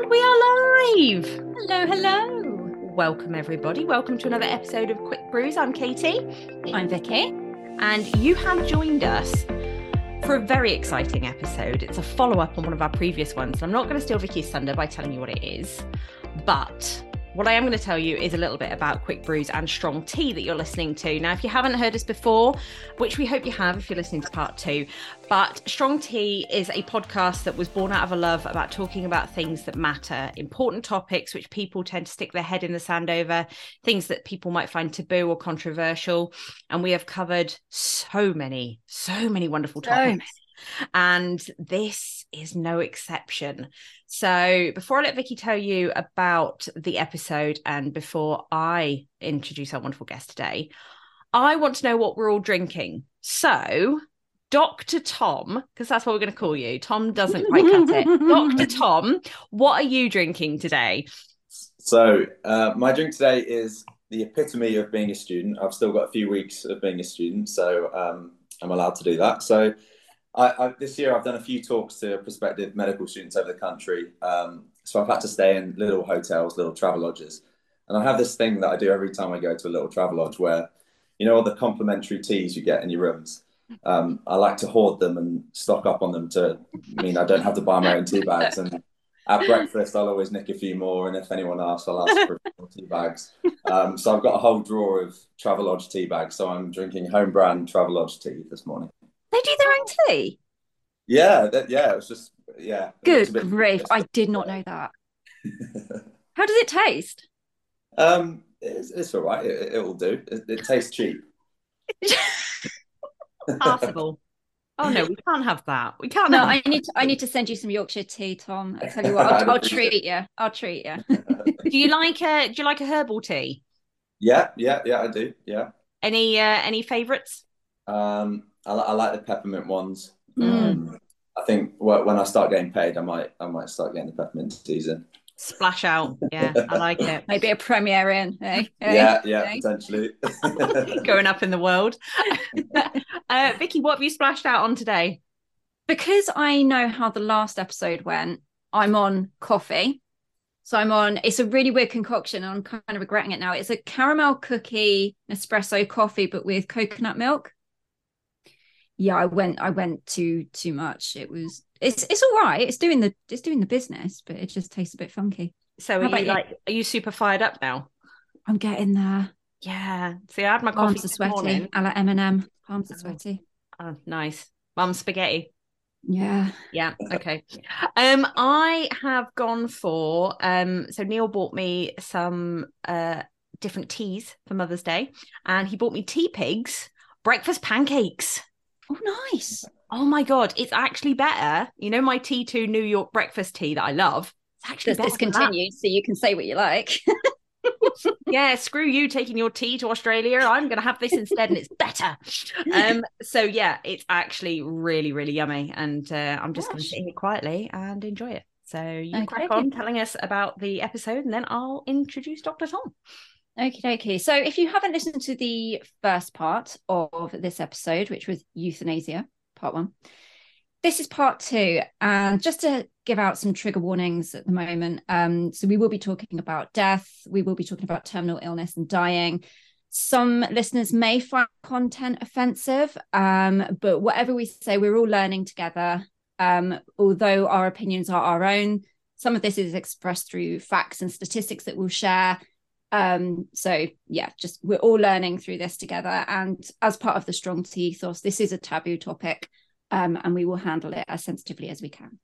And we are live. Hello, hello. Welcome, everybody. Welcome to another episode of Quick Brews. I'm Katie. I'm Vikki. And you have joined us for a very exciting episode. It's a follow up on one of our previous ones. I'm not going to steal Vikki's thunder by telling you what it is, but what I am going to tell you is a little bit about Quick Brews and Strong Tea that you're listening to. Now, if you haven't heard us before, which we hope you have if you're listening to part two, but Strong Tea is a podcast that was born out of a love about talking about things that matter, important topics which people tend to stick their head in the sand over, things that people might find taboo or controversial. And we have covered so many, so many wonderful topics. So and this is no exception. So, before I let Vikki tell you about the episode and before I introduce our wonderful guest today, I want to know what we're all drinking. So, Dr. Tom, because that's what we're going to call you. Tom doesn't quite cut it. Dr. Tom, what are you drinking today? So, uh, my drink today is the epitome of being a student. I've still got a few weeks of being a student, so um, I'm allowed to do that. So, I, I, this year I've done a few talks to prospective medical students over the country. Um, so I've had to stay in little hotels, little travel lodges. And I have this thing that I do every time I go to a little travel lodge where, you know, all the complimentary teas you get in your rooms. Um, I like to hoard them and stock up on them to mean I don't have to buy my own tea bags. And at breakfast, I'll always nick a few more. And if anyone asks, I'll ask for more tea bags. Um, so I've got a whole drawer of Travelodge tea bags. So I'm drinking home brand Travelodge tea this morning. They do their own tea. Yeah, that, yeah, it was just yeah. Good grief! I did not know that. How does it taste? Um, it's, it's all right. It, it will do. It, it tastes cheap. Passable. Oh no, we can't have that. We can't. No, I need to. I need to send you some Yorkshire tea, Tom. I tell you what, I'll, I'll treat you. I'll treat you. do you like a Do you like a herbal tea? Yeah, yeah, yeah. I do. Yeah. Any uh, Any favourites? Um, I, I like the peppermint ones. Mm. Um, I think when I start getting paid, I might I might start getting the peppermint season. Splash out, yeah, I like it. Maybe a Premier Inn, eh? Yeah, yeah, eh? potentially. Going up in the world. uh, Vikki, what have you splashed out on today? Because I know how the last episode went, I'm on coffee. So I'm on, it's a really weird concoction and I'm kind of regretting it now. It's a caramel cookie espresso coffee, but with coconut milk yeah i went i went too too much. It was it's it's all right. It's doing the it's doing the business but it just tastes a bit funky. So are you like are you super fired up now? I'm getting there. Yeah. See i had my coffee palms are sweaty. morning. a la eminem palms are oh. sweaty. oh nice. Mum spaghetti. Yeah. Yeah okay. Um i have gone for um so neil bought me some uh different teas for mother's day and he bought me Teapigs breakfast pancakes Oh, nice. Oh my god, it's actually better. You know my T2 New York breakfast tea that I love. It's actually discontinued, so you can say what you like. yeah, screw you taking your tea to Australia. I'm going to have this instead, and it's better. Um, so yeah, it's actually really, really yummy, and uh, I'm just going to sit here quietly and enjoy it. So you okay, crack on telling us about the episode, and then I'll introduce Dr. Tom. Okay, okay. So if you haven't listened to the first part of this episode, which was euthanasia, part one, this is part two. And just to give out some trigger warnings at the moment, um, so we will be talking about death, we will be talking about terminal illness and dying. Some listeners may find content offensive, um, but whatever we say, we're all learning together. Um, although our opinions are our own, some of this is expressed through facts and statistics that we'll share um so yeah just we're all learning through this together. And as part of the strong tea ethos this is a taboo topic um and we will handle it as sensitively as we can.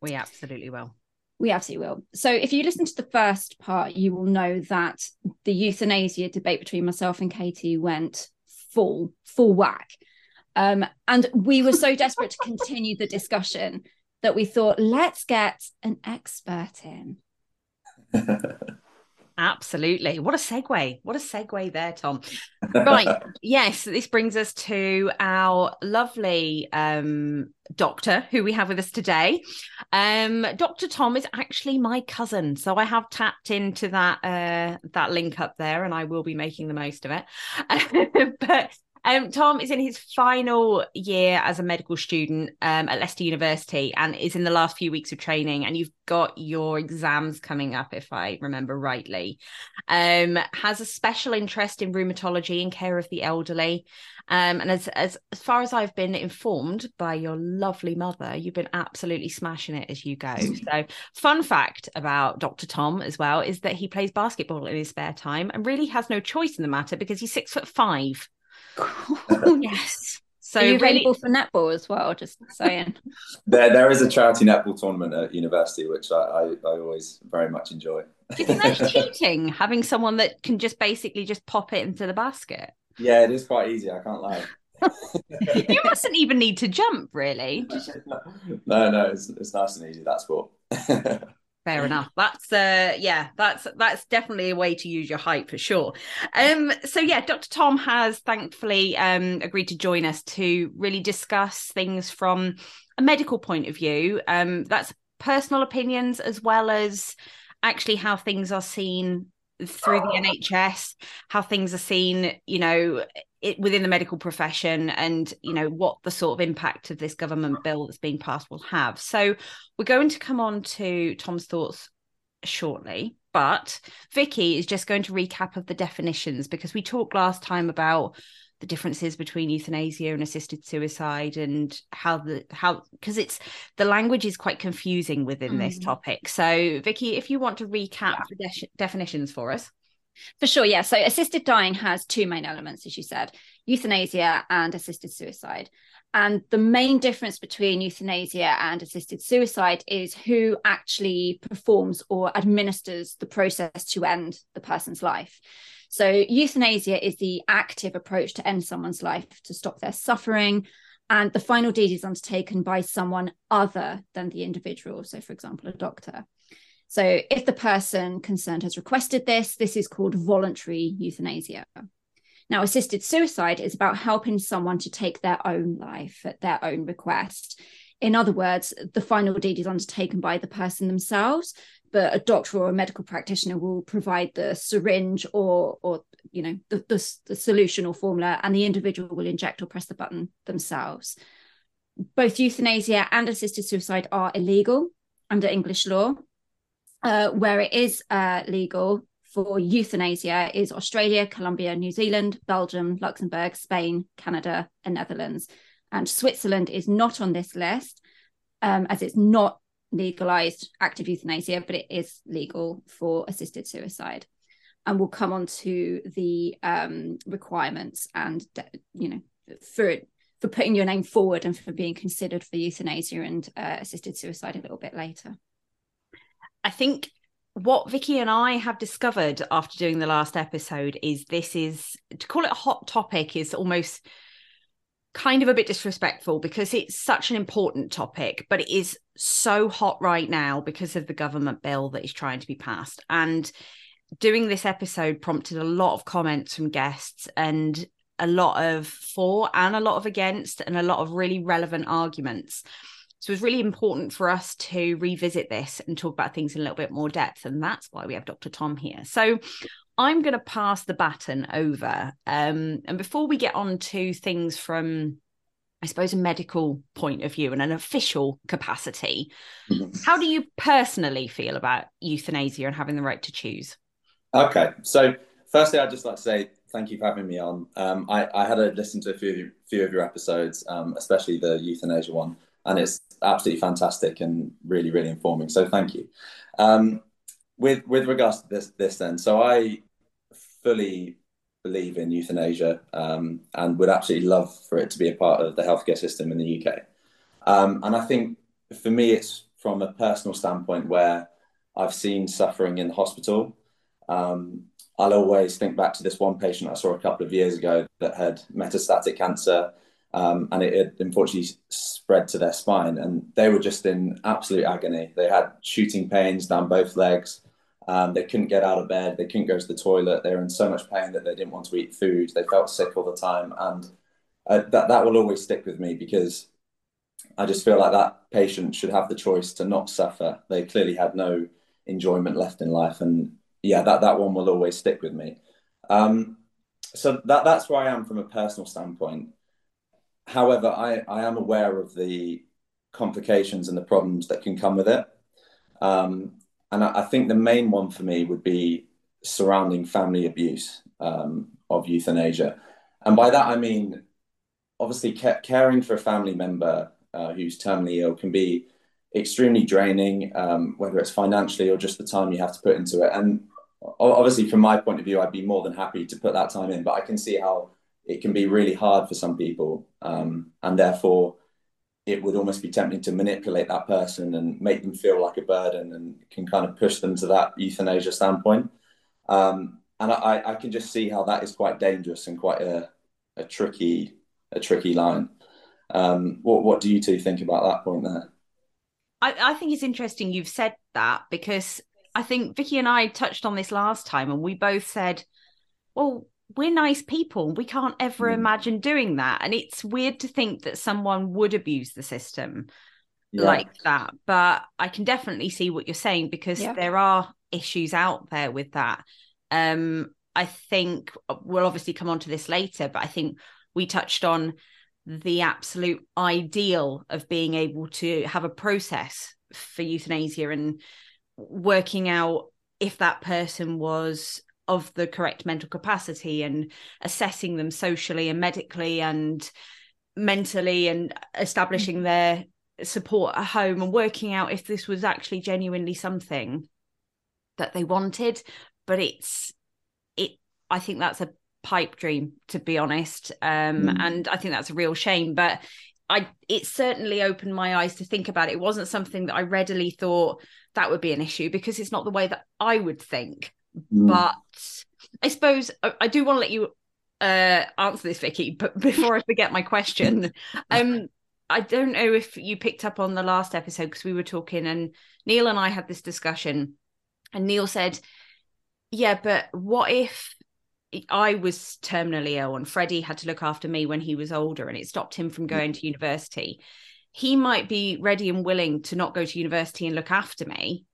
We absolutely will. We absolutely will. So if you listen to the first part you will know that the euthanasia debate between myself and katie went full full whack. Um and we were so desperate to continue the discussion that we thought let's get an expert in Absolutely. What a segue. What a segue there, Tom. Right. yes, this brings us to our lovely um, doctor who we have with us today. Um, Dr. Tom is actually my cousin. So I have tapped into that uh, that link up there and I will be making the most of it. but Um, Tom is in his final year as a medical student um, at Leicester University and is in the last few weeks of training. And you've got your exams coming up, if I remember rightly. Um, has a special interest in rheumatology and care of the elderly. Um, and as, as as far as I've been informed by your lovely mother, you've been absolutely smashing it as you go. So, fun fact about Dr. Tom as well is that he plays basketball in his spare time and really has no choice in the matter because he's six foot five. yes. So Are you available for netball as well? Just saying. there, there is a charity netball tournament at university, which I, I, I always very much enjoy. Do you think that's cheating? Having someone that can just basically just pop it into the basket. Yeah, it is quite easy. I can't lie. you mustn't even need to jump, really. no, no, it's, it's nice and easy. That's what. Fair enough. That's uh yeah, that's that's definitely a way to use your height for sure. Um so yeah, Dr. Tom has thankfully um agreed to join us to really discuss things from a medical point of view. Um that's personal opinions as well as actually how things are seen through the NHS, how things are seen, you know, it, within the medical profession and you know what the sort of impact of this government bill that's being passed will have. So we're going to come on to tom's thoughts shortly but vikki is just going to recap of the definitions because we talked last time about the differences between euthanasia and assisted suicide and how the how because it's the language is quite confusing within mm. this topic so vikki if you want to recap yeah. the de- definitions for us for sure, yeah. So assisted dying has two main elements, as you said euthanasia and assisted suicide. And the main difference between euthanasia and assisted suicide is who actually performs or administers the process to end the person's life. So, euthanasia is the active approach to end someone's life, to stop their suffering. And the final deed is undertaken by someone other than the individual. So, for example, a doctor. So, if the person concerned has requested this, this is called voluntary euthanasia. Now, assisted suicide is about helping someone to take their own life at their own request. In other words, the final deed is undertaken by the person themselves, but a doctor or a medical practitioner will provide the syringe or, or you know, the, the, the solution or formula, and the individual will inject or press the button themselves. Both euthanasia and assisted suicide are illegal under English law uh, where it is uh, legal for euthanasia is Australia, Colombia, New Zealand, Belgium, Luxembourg, Spain, Canada, and Netherlands. And Switzerland is not on this list um, as it's not legalized active euthanasia, but it is legal for assisted suicide. And we'll come on to the um, requirements and, you know, for for putting your name forward and for being considered for euthanasia and uh, assisted suicide a little bit later. I think what Vikki and I have discovered after doing the last episode is this is to call it a hot topic is almost kind of a bit disrespectful because it's such an important topic, but it is so hot right now because of the government bill that is trying to be passed. And doing this episode prompted a lot of comments from guests and a lot of for and a lot of against and a lot of really relevant arguments. So it's really important for us to revisit this and talk about things in a little bit more depth. And that's why we have Dr. Tom here. So I'm going to pass the baton over. Um, and before we get on to things from, I suppose, a medical point of view and an official capacity, mm-hmm. how do you personally feel about euthanasia and having the right to choose? Okay. So, firstly, I'd just like to say thank you for having me on. Um, I, I, had a listen to a few, few of your episodes, um, especially the euthanasia one and it's absolutely fantastic and really really informing. So thank you. Um, with with regards to this this then, so I fully believe in euthanasia um, and would absolutely love for it to be a part of the healthcare system in the UK. Um, and I think for me, it's from a personal standpoint where I've seen suffering in hospital. Um, I'll always think back to this one patient I saw a couple of years ago that had metastatic cancer um, and it, it, unfortunately spread to their spine, and they were just in absolute agony. They had shooting pains down both legs. Um, they couldn't get out of bed. They couldn't go to the toilet. They were in so much pain that they didn't want to eat food. They felt sick all the time, and uh, that that will always stick with me because I just feel like that patient should have the choice to not suffer. They clearly had no enjoyment left in life, and yeah, that that one will always stick with me. Um, so that that's where I am from a personal standpoint. However, I, I am aware of the complications and the problems that can come with it. Um, and I, I, think the main one for me would be surrounding family abuse um, of euthanasia. And by that, I mean, obviously, ca- caring for a family member uh, who's terminally ill can be extremely draining, um, whether it's financially or just the time you have to put into it. And obviously, from my point of view, I'd be more than happy to put that time in, but I can see how it can be really hard for some people. Um, and therefore, it would almost be tempting to manipulate that person and make them feel like a burden and can kind of push them to that euthanasia standpoint. Um, and I, I, can just see how that is quite dangerous and quite a, a tricky a tricky line. Um, what what do you two think about that point there? I, I think it's interesting you've said that because I think Vikki and I touched on this last time and we both said, well, we're nice people. We can't ever mm. imagine doing that. And it's weird to think that someone would abuse the system yeah. like that. But I can definitely see what you're saying because yeah. there are issues out there with that. Um, I think we'll obviously come on to this later, but I think we touched on the absolute ideal of being able to have a process for euthanasia and working out if that person was of the correct mental capacity and assessing them socially and medically and mentally and establishing mm. their support at home and working out if this was actually genuinely something that they wanted but it's it i think that's a pipe dream to be honest um mm. and i think that's a real shame but i it certainly opened my eyes to think about it. it wasn't something that i readily thought that would be an issue because it's not the way that i would think mm. but i suppose I, I do want to let you uh answer this vikki but before i forget my question um I don't know if you picked up on the last episode because we were talking and Neil and I had this discussion and Neil said, Yeah, but what if I was terminally ill and Freddie had to look after me when he was older and it stopped him from going to university? He might be ready and willing to not go to university and look after me,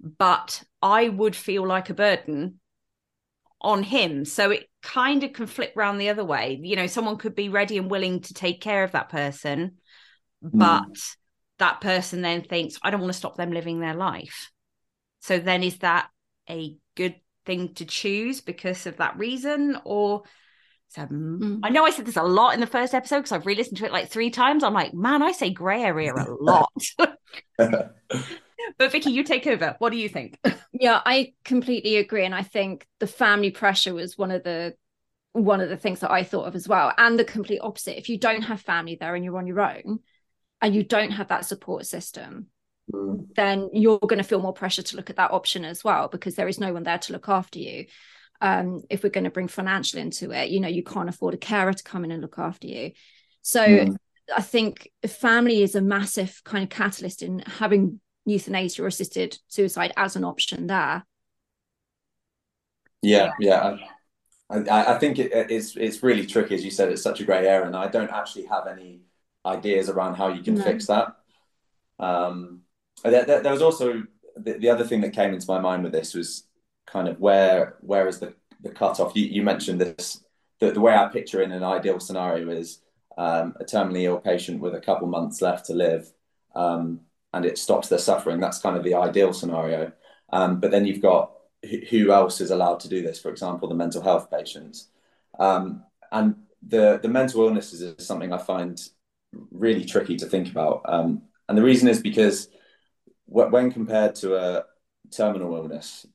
but I would feel like a burden on him. So it kind of can flip round the other way. You know, someone could be ready and willing to take care of that person, mm. but that person then thinks, I don't want to stop them living their life. So then is that a good thing to choose because of that reason? Or so mm. I know I said this a lot in the first episode because I've re-listened to it like three times. I'm like, man, I say grey area a lot. but Vikki, you take over. What do you think? yeah, I completely agree. And I think the family pressure was one of the one of the things that I thought of as well. And the complete opposite. If you don't have family there and you're on your own and you don't have that support system, mm. then you're going to feel more pressure to look at that option as well because there is no one there to look after you. Um, if we're going to bring financial into it, you know, you can't afford a carer to come in and look after you. So mm. I think family is a massive kind of catalyst in having euthanasia or assisted suicide as an option there. Yeah, yeah. I, I think it, it's it's really tricky, as you said. It's such a grey area, and I don't actually have any ideas around how you can no. fix that. Um, there, there, there was also the, the, other thing that came into my mind with this was kind of where where is the the cutoff? You, you mentioned this. The, the way I picture in an ideal scenario is um, a terminally ill patient with a couple months left to live, um, and it stops their suffering. That's kind of the ideal scenario. Um, but then you've got who else is allowed to do this? For example, the mental health patients, um, and the the mental illnesses is something I find really tricky to think about. Um, and the reason is because when compared to a terminal illness,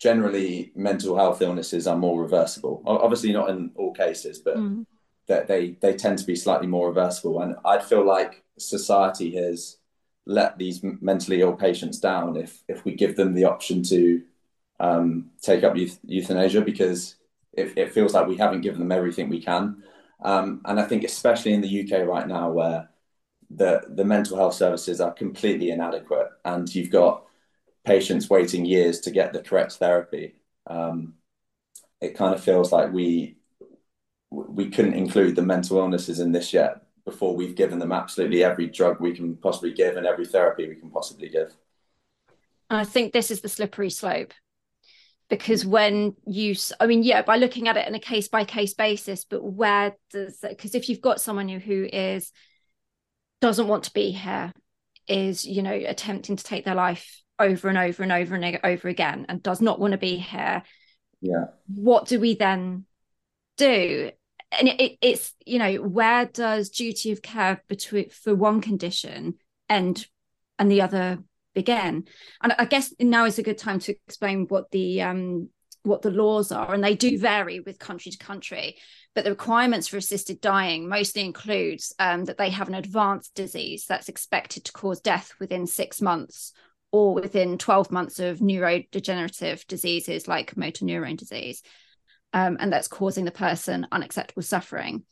generally mental health illnesses are more reversible. Obviously, not in all cases, but mm. that they they tend to be slightly more reversible. And I'd feel like society has let these mentally ill patients down if if we give them the option to um, take up euth- euthanasia because it, it, feels like we haven't given them everything we can. Um, and I think especially in the UK right now, where the the mental health services are completely inadequate, and you've got patients waiting years to get the correct therapy. Um, it kind of feels like we we couldn't include the mental illnesses in this yet before we've given them absolutely every drug we can possibly give and every therapy we can possibly give. I think this is the slippery slope because when you i mean yeah by looking at it in a case by case basis but where does because if you've got someone who, who is doesn't want to be here is you know attempting to take their life over and over and over and over again and does not want to be here yeah what do we then do and it, it, it's you know where does duty of care between for one condition end and the other begin? And i guess now is a good time to explain what the um what the laws are. And they do vary with country to country but the requirements for assisted dying mostly includes um, that they have an advanced disease that's expected to cause death within six months or within 12 months of neurodegenerative diseases like motor neurone disease um, and that's causing the person unacceptable suffering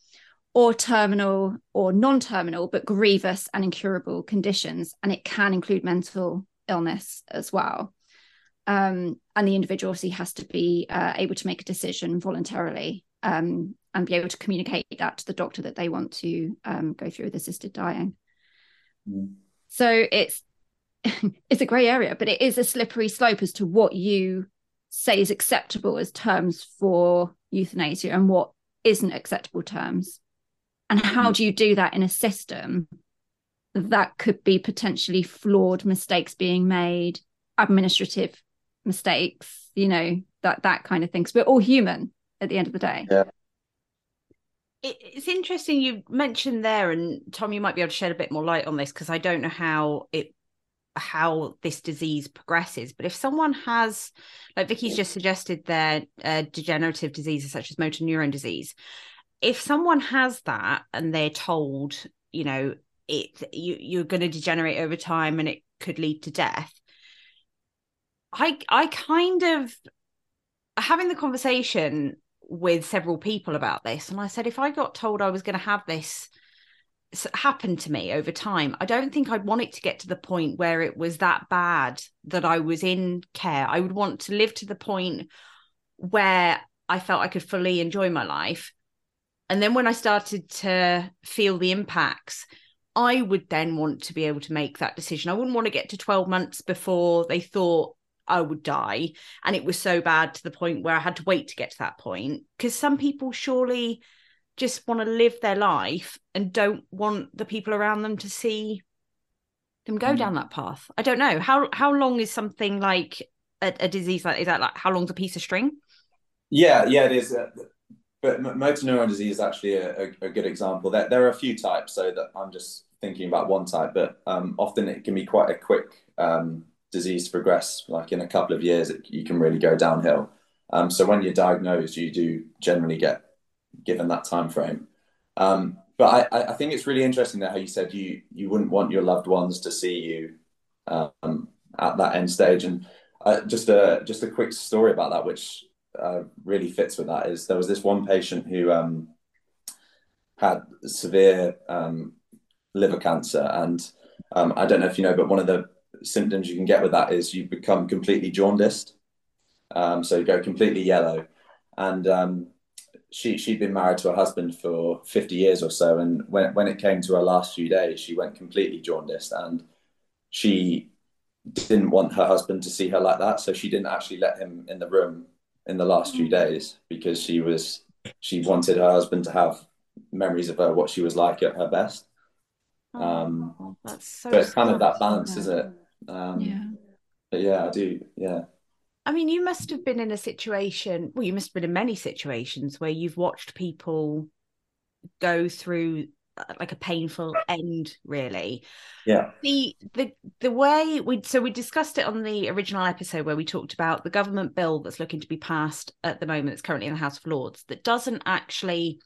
or terminal or non-terminal but grievous and incurable conditions and it can include mental illness as well um, and the individual obviously has to be uh, able to make a decision voluntarily um, and be able to communicate that to the doctor that they want to um, go through with assisted dying mm. so it's it's a grey area but it is a slippery slope as to what you say is acceptable as terms for euthanasia and what isn't acceptable terms? And how mm. do you do that in a system that could be potentially flawed mistakes being made administrative mistakes you know that that kind of thing? Because we're all human at the end of the day. Yeah. It's interesting you mentioned there and tom you might be able to shed a bit more light on this because i don't know how it how this disease progresses. But if someone has, like Vikki's just suggested, their uh, degenerative diseases such as motor neuron disease, if someone has that and they're told, you know, it you you're going to degenerate over time and it could lead to death, I I kind of having the conversation with several people about this, and I said if I got told I was going to have this happened to me over time. I don't think I'd want it to get to the point where it was that bad that I was in care. I would want to live to the point where I felt I could fully enjoy my life. And then when I started to feel the impacts, I would then want to be able to make that decision. I wouldn't want to get to 12 months before they thought I would die. And it was so bad to the point where I had to wait to get to that point. Because some people surely just want to live their life and don't want the people around them to see them go mm. down that path. I don't know how how long is something like a, a, disease like is that like how long's a piece of string? Yeah, yeah, it is. Uh, but motor neuron disease is actually a, a, a, good example. There, there are a few types, so that I'm just thinking about one type, but um, often it can be quite a quick um, disease to progress. Like in a couple of years, it, you can really go downhill. Um, so when you're diagnosed, you do generally get given that time frame. Um, but I, I think it's really interesting that how you said you you wouldn't want your loved ones to see you um, at that end stage. And uh, just a just a quick story about that, which uh, really fits with that, is there was this one patient who um, had severe um, liver cancer, and um, I don't know if you know, but one of the symptoms you can get with that is you become completely jaundiced. Um, so you go completely yellow, and um, she she'd been married to her husband for 50 years or so and when when it came to her last few days she went completely jaundiced and she didn't want her husband to see her like that so she didn't actually let him in the room in the last few days because she was she wanted her husband to have memories of her what she was like at her best. Oh, um that's so but it's kind of that balance isn't it? Um yeah. but yeah i do yeah I mean, you must have been in a situation, well, you must have been in many situations where you've watched people go through uh, like a painful end really. Yeah. The the the way we so we discussed it on the original episode where we talked about the government bill that's looking to be passed at the moment it's currently in the house of lords that doesn't actually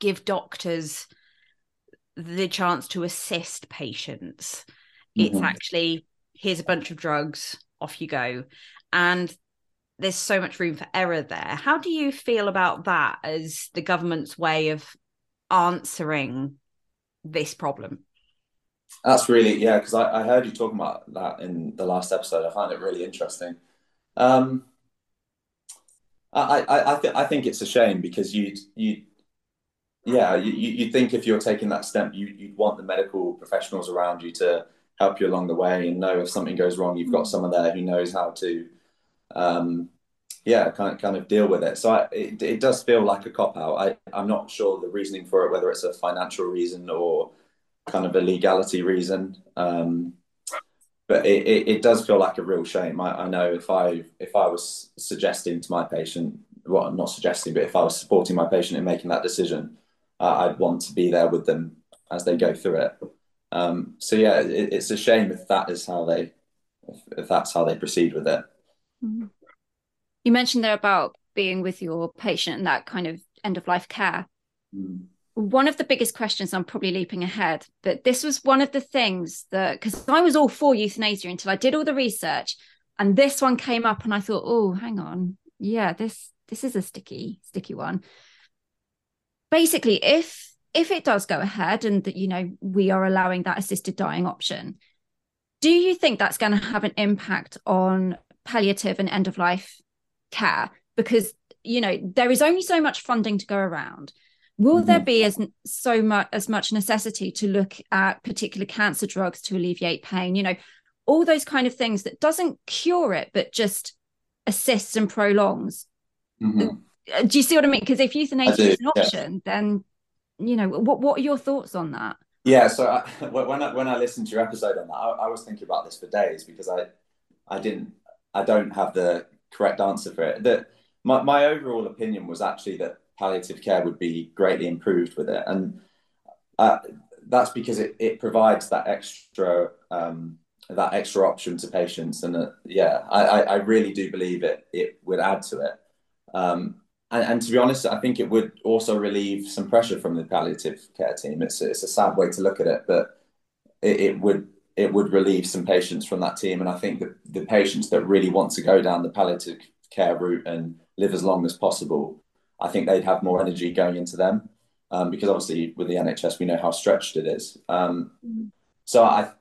give doctors the chance to assist patients. It's mm-hmm. actually here's a bunch of drugs off you go and there's so much room for error there. How do you feel about that as the government's way of answering this problem? That's really yeah, because I, I, heard you talking about that in the last episode. I find it really interesting. Um, I I I, th- I think it's a shame because you you yeah you you think if you're taking that step, you you'd want the medical professionals around you to help you along the way and know if something goes wrong, you've got someone there who knows how to um, yeah, kind of, kind of deal with it. So I, it, it does feel like a cop out. I, I'm not sure the reasoning for it, whether it's a financial reason or kind of a legality reason. Um, but it, it, it, does feel like a real shame. I, I, know if I if I was suggesting to my patient, well, I'm not suggesting, but if I was supporting my patient in making that decision, uh, I'd want to be there with them as they go through it. Um, so yeah, it, it's a shame if that is how they if, if that's how they proceed with it. Mm-hmm. You mentioned there about being with your patient and that kind of end of life care. Mm. One of the biggest questions, I'm probably leaping ahead, but this was one of the things that, because I was all for euthanasia until I did all the research and this one came up and I thought, oh, hang on. Yeah, this this is a sticky, sticky one. Basically, if if it does go ahead and that you know we are allowing that assisted dying option, do you think that's going to have an impact on palliative and end of life care because you know there is only so much funding to go around. Will mm-hmm. there be as so much as much necessity to look at particular cancer drugs to alleviate pain? You know all those kind of things that doesn't cure it but just assists and prolongs. Mm-hmm. Uh, do you see what i mean? Because if euthanasia is an option then you know what what are your thoughts on that? Yeah so I, when i when i listened to your episode on that I, I was thinking about this for days because i i didn't i don't have the correct answer for it. That my, my overall opinion was actually that palliative care would be greatly improved with it, and uh, that's because it, it provides that extra um, that extra option to patients. And uh, yeah, I, I really do believe it it would add to it. Um, and, and, to be honest, I think it would also relieve some pressure from the palliative care team. It's it's a sad way to look at it, but it, it would it would relieve some patients from that team. And I think that the patients that really want to go down the palliative care route and live as long as possible, I think they'd have more energy going into them. Um, because obviously with the NHS we know how stretched it is. Um. So I,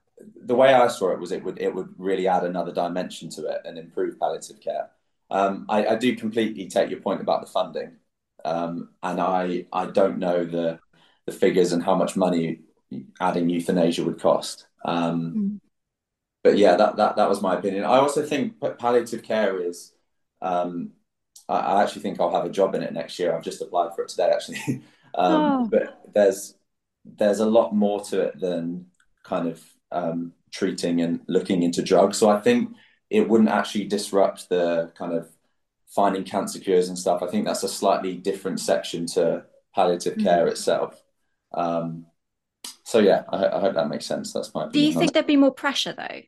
the way I saw it was it would it would really add another dimension to it and improve palliative care. Um, I, I, do completely take your point about the funding, um, and I I don't know the the figures and how much money adding euthanasia would cost. Um, mm. But yeah, that, that that was my opinion. I also think palliative care is. Um, I, I, actually think I'll have a job in it next year. I've just applied for it today, actually. um, oh. But there's there's a lot more to it than kind of um, treating and looking into drugs. So I think it wouldn't actually disrupt the kind of finding cancer cures and stuff. I think that's a slightly different section to palliative mm. care itself. Um, so yeah, I, I, hope that makes sense. That's my. Do you think there'd be more pressure though?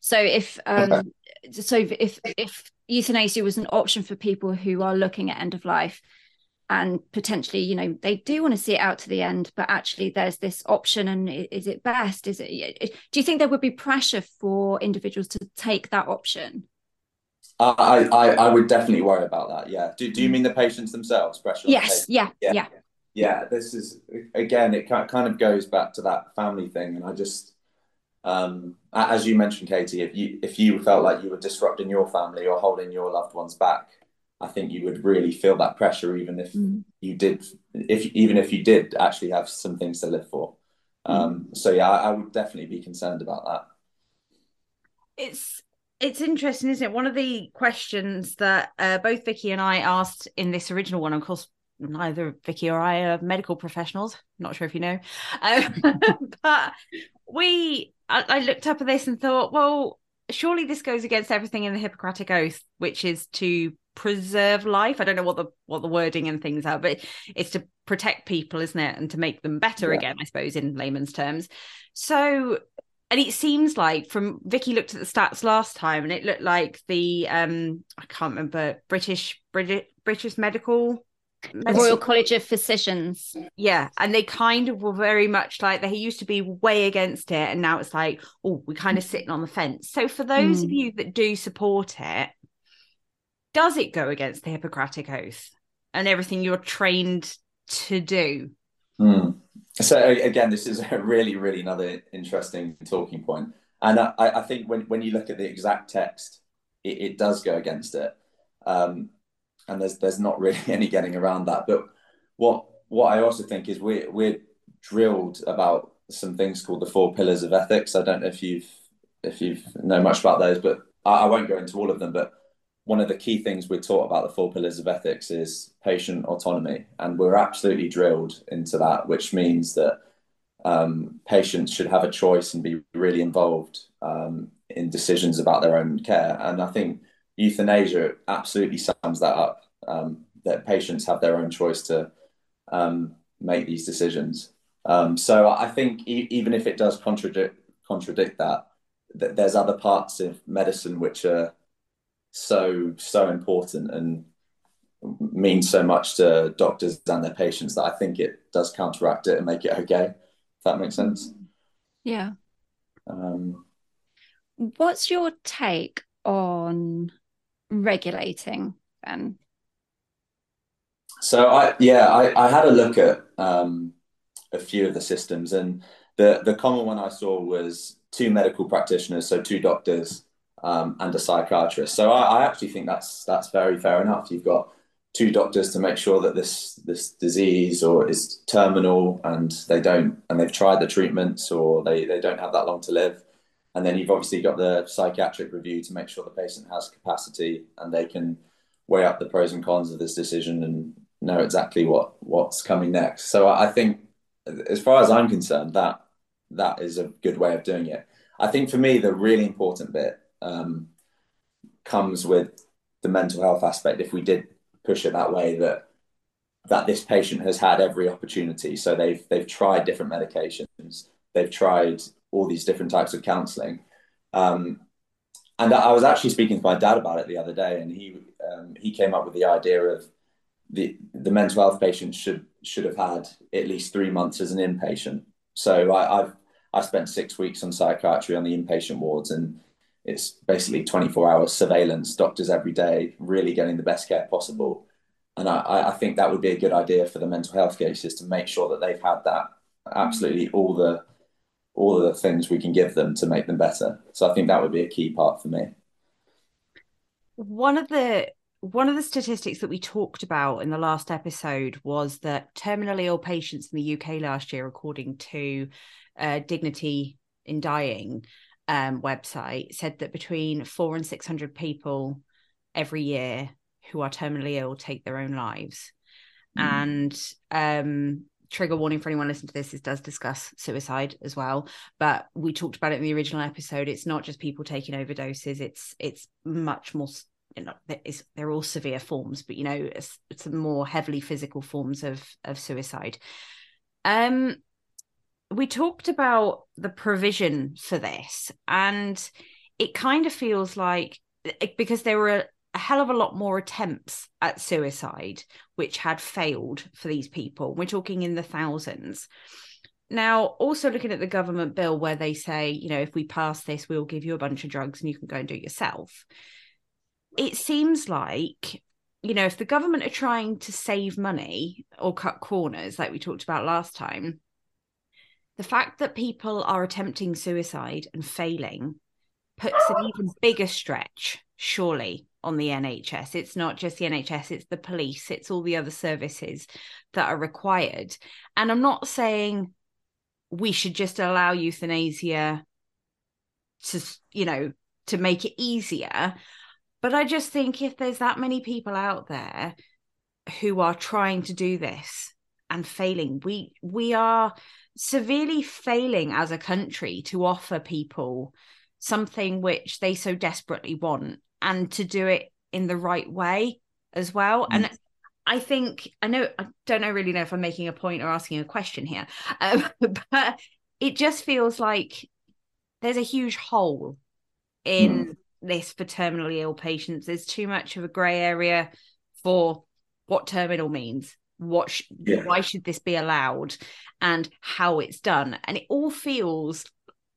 So if um, so if if euthanasia was an option for people who are looking at end of life and potentially you know they do want to see it out to the end but actually there's this option and is it best is it do you think there would be pressure for individuals to take that option i i i would definitely worry about that yeah do, do you mm. mean the patients themselves pressure yes yeah, yeah yeah yeah, this is again, it kind of goes back to that family thing, and I just, um, as you mentioned, Katie, if you if you felt like you were disrupting your family or holding your loved ones back, I think you would really feel that pressure, even if mm. you did, if even if you did actually have some things to live for. Mm. Um, so yeah, I, I would definitely be concerned about that. It's it's interesting, isn't it? One of the questions that uh, both Vikki and I asked in this original one, of course, neither Vikki or I are medical professionals. Not sure if you know, um, but we. I, I looked up at this and thought, well, surely this goes against everything in the Hippocratic Oath, which is to preserve life. I don't know what the what the wording and things are, but it's to protect people, isn't it, and to make them better yeah. again, I suppose, in layman's terms. So, and it seems like from Vikki looked at the stats last time, and it looked like the um I can't remember British British British medical the Royal College of Physicians. Yeah, and they kind of were very much like they used to be way against it, and now it's like, oh, we're kind of sitting on the fence. So for those mm. of hmm. you that do support it, does it go against the Hippocratic Oath and everything you're trained to do? Mm. So again, this is a really, really another interesting talking point, and I, I think when when you look at the exact text, it, it does go against it. Um, and there's there's not really any getting around that. But what what I also think is we're we're drilled about some things called the four pillars of ethics. I don't know if you've if you've know much about those, but I, I won't go into all of them. But one of the key things we're taught about the four pillars of ethics is patient autonomy, and we're absolutely drilled into that, which means that um, patients should have a choice and be really involved um, in decisions about their own care. And I think euthanasia absolutely sums that up. Um, that patients have their own choice to um, make these decisions. Um, so I think e- even if it does contradict contradict that, th- there's other parts of medicine which are so so important and mean so much to doctors and their patients that I think it does counteract it and make it okay. If that makes sense. Yeah. Um, What's your take on regulating then? So I yeah I, I had a look at um, a few of the systems and the the common one I saw was two medical practitioners, so two doctors um, and a psychiatrist. So I, I, actually think that's that's very fair enough. You've got two doctors to make sure that this this disease or is terminal and they don't and they've tried the treatments or they, they don't have that long to live. And then you've obviously got the psychiatric review to make sure the patient has capacity and they can weigh up the pros and cons of this decision and know exactly what what's coming next. So I think as far as I'm concerned, that that is a good way of doing it. I think for me, the really important bit um, comes with the mental health aspect. If we did push it that way, that that this patient has had every opportunity. So they've they've tried different medications, they've tried all these different types of counselling. Um, and I was actually speaking to my dad about it the other day, and he um, he came up with the idea of the the mental health patient should should have had at least three months as an inpatient. So I, I've I spent six weeks on psychiatry on the inpatient wards, and it's basically 24 hours surveillance, doctors every day, really getting the best care possible. And I, I think that would be a good idea for the mental health cases to make sure that they've had that absolutely all the all of the things we can give them to make them better. So I think that would be a key part for me. One of the one of the statistics that we talked about in the last episode was that terminally ill patients in the UK last year, according to uh, Dignity in Dying um, website, said that between four and 600 people every year who are terminally ill take their own lives. Mm. And um, trigger warning for anyone listening to this, this does discuss suicide as well. But we talked about it in the original episode. It's not just people taking overdoses, it's it's much more you know, it's, they're all severe forms, but you know, it's, it's more heavily physical forms of of suicide. Um, we talked about the provision for this, and it kind of feels like because there were a, hell of a lot more attempts at suicide which had failed for these people. We're talking in the thousands. Now, also looking at the government bill where they say, you know, if we pass this, we'll give you a bunch of drugs and you can go and do it yourself it seems like you know if the government are trying to save money or cut corners like we talked about last time the fact that people are attempting suicide and failing puts an even bigger stretch surely on the NHS it's not just the NHS it's the police it's all the other services that are required. And i'm not saying we should just allow euthanasia to you know to make it easier but I just think if there's that many people out there who are trying to do this and failing, we we are severely failing as a country to offer people something which they so desperately want and to do it in the right way as well. Mm. And I think I know I don't know really know if I'm making a point or asking a question here, um, but it just feels like there's a huge hole in mm this for terminally ill patients. There's too much of a grey area for what terminal means. What sh- yeah. why should this be allowed, and how it's done? And it all feels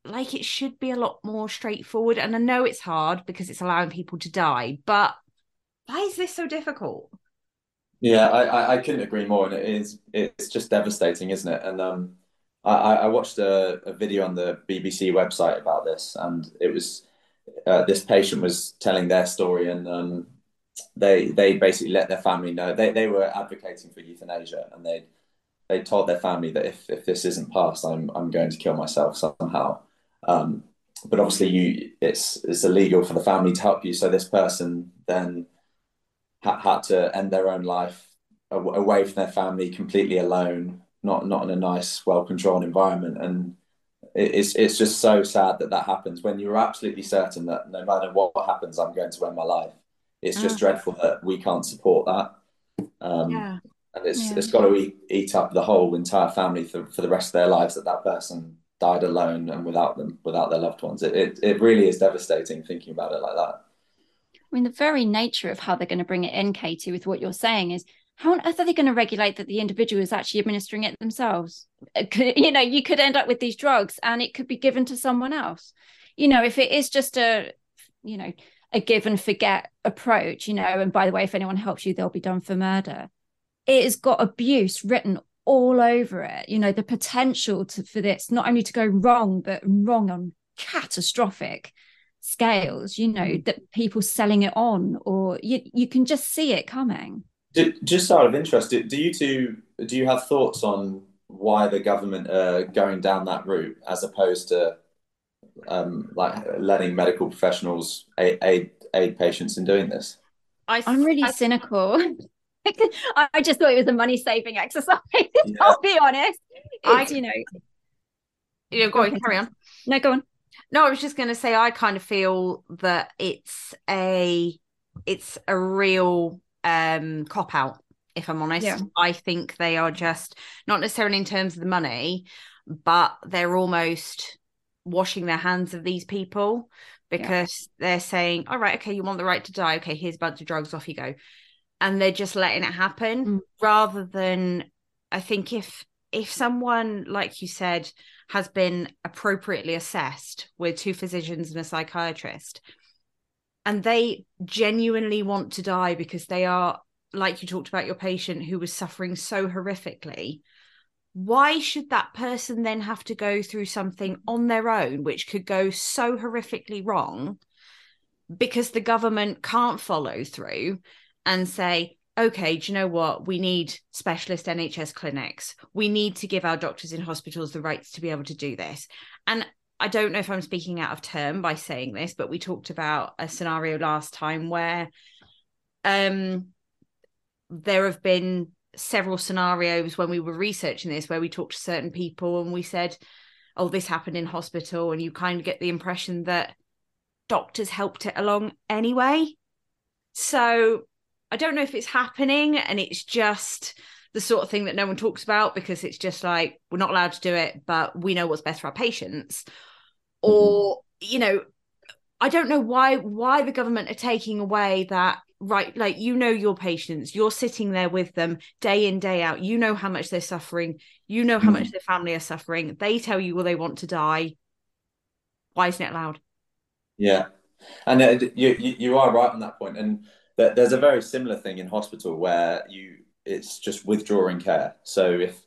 like it should be a lot more straightforward. And I know it's hard because it's allowing people to die, but why is this so difficult? Yeah, I, I couldn't agree more, and it is it's just devastating, isn't it? And um, I, I watched a, a video on the BBC website about this, and it was uh, this patient was telling their story, and um, they they basically let their family know they, they were advocating for euthanasia, and they they told their family that if, if this isn't passed, I'm I'm going to kill myself somehow. Um, but obviously, you it's it's illegal for the family to help you. So this person then ha- had to end their own life away from their family, completely alone, not not in a nice, well controlled environment, and it's it's just so sad that that happens when you're absolutely certain that no matter what happens, I'm going to end my life. It's just mm. dreadful that we can't support that. Um, yeah. And it's yeah. it's got to eat, eat up the whole entire family for, for the rest of their lives that that person died alone and without them, without their loved ones. It, it, it really is devastating thinking about it like that. I mean, the very nature of how they're going to bring it in, Katie, with what you're saying is how on earth are they going to regulate that the individual is actually administering it themselves? You know, you could end up with these drugs and it could be given to someone else. You know, if it is just a, you know, a give and forget approach, you know, and by the way, if anyone helps you, they'll be done for murder. It has got abuse written all over it. You know, the potential to, for this not only to go wrong, but wrong on catastrophic scales, you know, that people selling it on, or you, you can just see it coming. Just out of interest, do you two do you have thoughts on why the government are going down that route as opposed to um, like letting medical professionals aid, aid, aid patients in doing this? I, am really I, cynical. I just thought it was a money saving exercise. Yeah. I'll be honest. I, you know, you know, go on, carry on. No, go on. No, I was just going to say I kind of feel that it's a it's a real um cop out if I'm honest. Yeah. I think they are just not necessarily in terms of the money, but they're almost washing their hands of these people because yeah. they're saying, All right, okay, you want the right to die. Okay, here's a bunch of drugs, off you go. And they're just letting it happen mm. rather than I think if if someone, like you said, has been appropriately assessed with two physicians and a psychiatrist, and they genuinely want to die because they are like you talked about your patient who was suffering so horrifically why should that person then have to go through something on their own which could go so horrifically wrong because the government can't follow through and say okay do you know what we need specialist nhs clinics we need to give our doctors in hospitals the rights to be able to do this and I don't know if I'm speaking out of term by saying this, but we talked about a scenario last time where um, there have been several scenarios when we were researching this where we talked to certain people and we said, oh, this happened in hospital. And you kind of get the impression that doctors helped it along anyway. So I don't know if it's happening and it's just the sort of thing that no one talks about because it's just like we're not allowed to do it, but we know what's best for our patients. Or mm-hmm. you know i don't know why why the government are taking away that right like you know your patients you're sitting there with them day in day out. You know how much they're suffering. You know how mm-hmm. much their family are suffering. They tell you well they want to die. Why isn't it allowed? Yeah. And uh, you, you you are right on that point. And there's a very similar thing in hospital where you it's just withdrawing care so if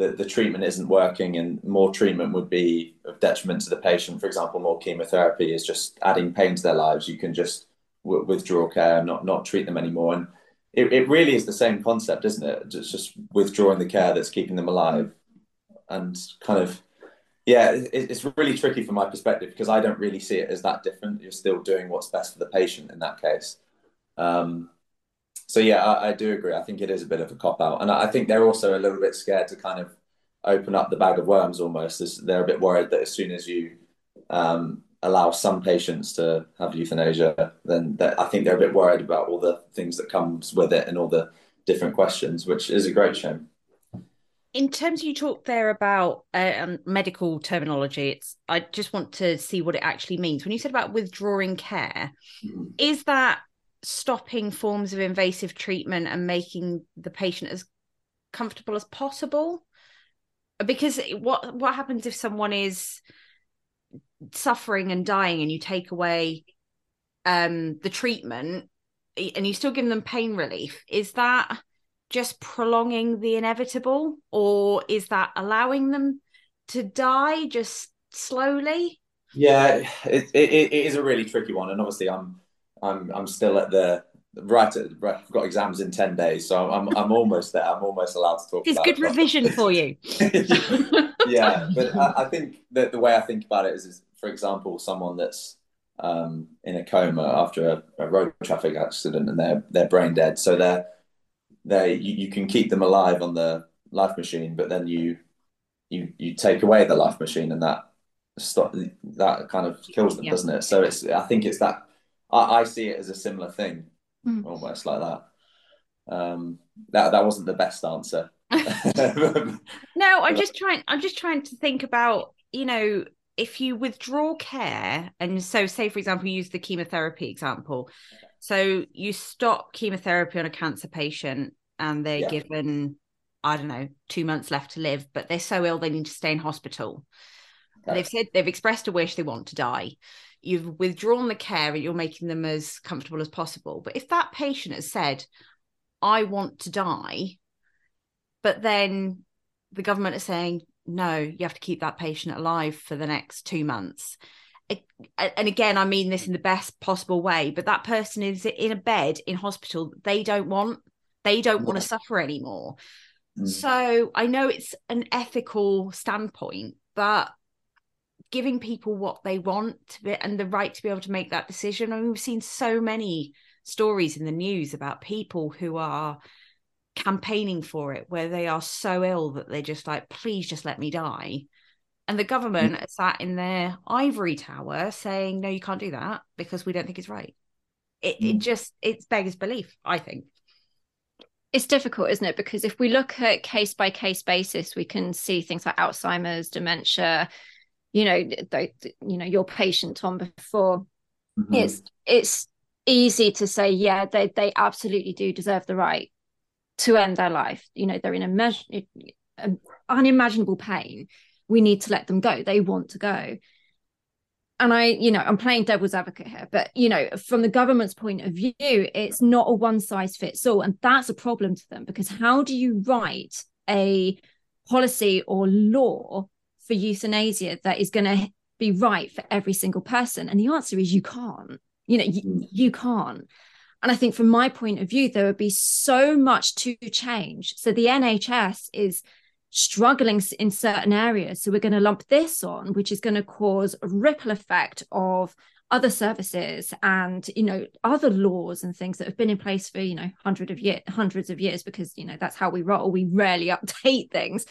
the, the treatment isn't working and more treatment would be of detriment to the patient. For example, more chemotherapy is just adding pain to their lives. You can just w- withdraw care, not not treat them anymore. And it, it really is the same concept, isn't it? It's just withdrawing the care that's keeping them alive. And kind of, yeah, it, it's really tricky from my perspective because I don't really see it as that different. You're still doing what's best for the patient in that case. Um, so yeah, I, I, do agree. I think it is a bit of a cop out, and I, I think they're also a little bit scared to kind of open up the bag of worms. Almost, they're a bit worried that as soon as you um, allow some patients to have euthanasia, then I think they're a bit worried about all the things that comes with it and all the different questions, which is a great shame. In terms, of you talked there about uh, um, medical terminology. It's I just want to see what it actually means. When you said about withdrawing care, mm-hmm. is that stopping forms of invasive treatment and making the patient as comfortable as possible. Because what what happens if someone is suffering and dying and you take away um the treatment and you still give them pain relief is that just prolonging the inevitable or is that allowing them to die just slowly? Yeah it, it, it is a really tricky one and obviously i'm I'm I'm still at the right. At, right I've got exams in ten days, so I'm I'm almost there. I'm almost allowed to talk. It's good it revision for you. yeah, but I, I, think that the way I think about it is, is, for example, someone that's um, in a coma after a, a, road traffic accident and they're they're brain dead. So they're they you, you can keep them alive on the life machine, but then you you you take away the life machine and that stop that kind of kills them, yeah. doesn't it? So it's I think it's that I, I see it as a similar thing, mm. almost like that. Um, that that wasn't the best answer. no, I'm just trying. I'm just trying to think about you know if you withdraw care, and so say for example, use the chemotherapy example. So you stop chemotherapy on a cancer patient, and they're yeah. given I don't know two months left to live, but they're so ill they need to stay in hospital. Okay. They've said they've expressed a wish they want to die. You've withdrawn the care and you're making them as comfortable as possible. But if that patient has said, I want to die, but then the government is saying, no, you have to keep that patient alive for the next two months. And again, I mean this in the best possible way, but that person is in a bed in hospital. They don't want, they don't want to suffer anymore. Mm. So I know it's an ethical standpoint, but giving people what they want be, and the right to be able to make that decision. I mean, we've seen so many stories in the news about people who are campaigning for it where they are so ill that they're just like, please just let me die. And the government mm. sat in their ivory tower saying, no, you can't do that because we don't think it's right. It, mm. it just, it's beggars belief, I think. It's difficult, isn't it? Because if we look at case by case basis, we can see things like Alzheimer's, dementia, you know, the, you know, your patient Tom before. Mm-hmm. It's it's easy to say, yeah, they they absolutely do deserve the right to end their life. You know, they're in a measure, unimaginable pain. We need to let them go. They want to go. And I, you know, I'm playing devil's advocate here, but you know, from the government's point of view, it's not a one size fits all, and that's a problem to them because how do you write a policy or law for euthanasia that is going to be right for every single person? And the answer is you can't. You know, you, mm. you can't. And I think from my point of view, there would be so much to change. So the NHS is struggling in certain areas. So we're going to lump this on, which is going to cause a ripple effect of other services and you know other laws and things that have been in place for you know hundred of year hundreds of years because you know that's how we roll we rarely update things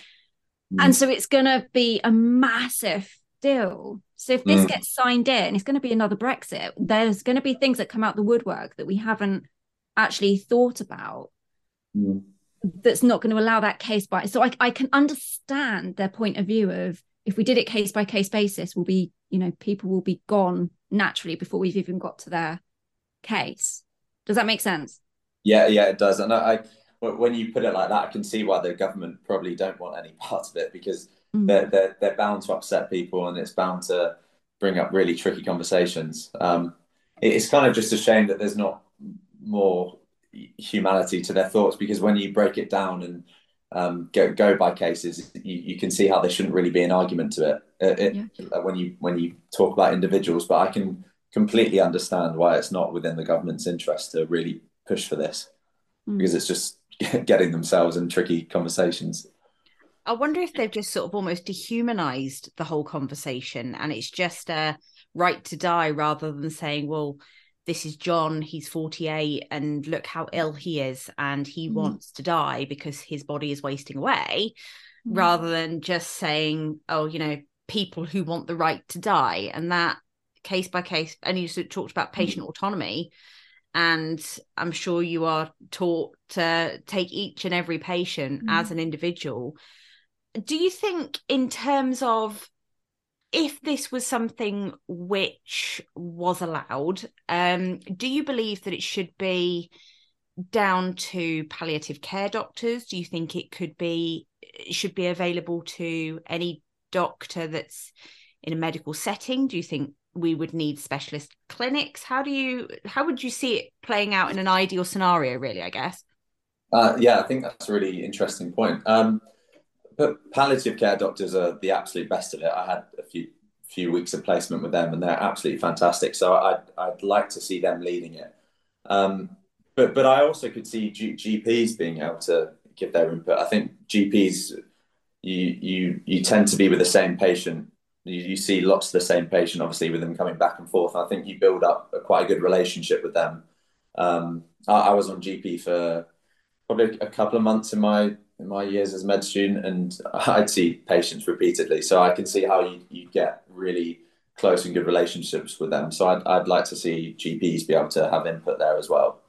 mm. and so it's going to be a massive deal so if this mm. gets signed in, it's going to be another Brexit. There's going to be things that come out the woodwork that we haven't actually thought about. Mm. That's not going to allow that case by. So I, I can understand their point of view of if we did it case by case basis, we'll be you know people will be gone naturally before we've even got to their case. Does that make sense? Yeah, yeah, it does. And I, I when you put it like that, I can see why the government probably don't want any part of it because mm. they're, they're, they're bound to upset people and it's bound to bring up really tricky conversations. Um, it's kind of just a shame that there's not more humanity to their thoughts because when you break it down and um, go go by cases, you, you can see how there shouldn't really be an argument to it, uh, it yeah. when you when you talk about individuals. But I can completely understand why it's not within the government's interest to really push for this mm. because it's just getting themselves in tricky conversations. I wonder if they've just sort of almost dehumanized the whole conversation and it's just a right to die rather than saying, well, this is John, he's 48, and look how ill he is, and he mm. wants to die because his body is wasting away, mm. rather than just saying, oh, you know, people who want the right to die. And that case by case, and you talked about patient mm. autonomy. And I'm sure you are taught to take each and every patient as an individual. Do you think in terms of if this was something which was allowed um, do you believe that it should be down to palliative care doctors? Do you think it could be should be available to any doctor that's in a medical setting? Do you think we would need specialist clinics how do you how would you see it playing out in an ideal scenario really i guess uh, yeah i think that's a really interesting point um, but palliative care doctors are the absolute best of it. I had a few few weeks of placement with them, and they're absolutely fantastic. So I'd I'd like to see them leading it. Um, but but I also could see G- GPs being able to give their input. I think GPs you you you tend to be with the same patient you, you see lots of the same patient, obviously, with them coming back and forth. I think you build up a, quite a good relationship with them. Um, I, I, was on GP for probably a couple of months in my in my years as a med student, and I'd see patients repeatedly, so I can see how you, you get really close and good relationships with them. So I'd, I'd like to see GPs be able to have input there as well.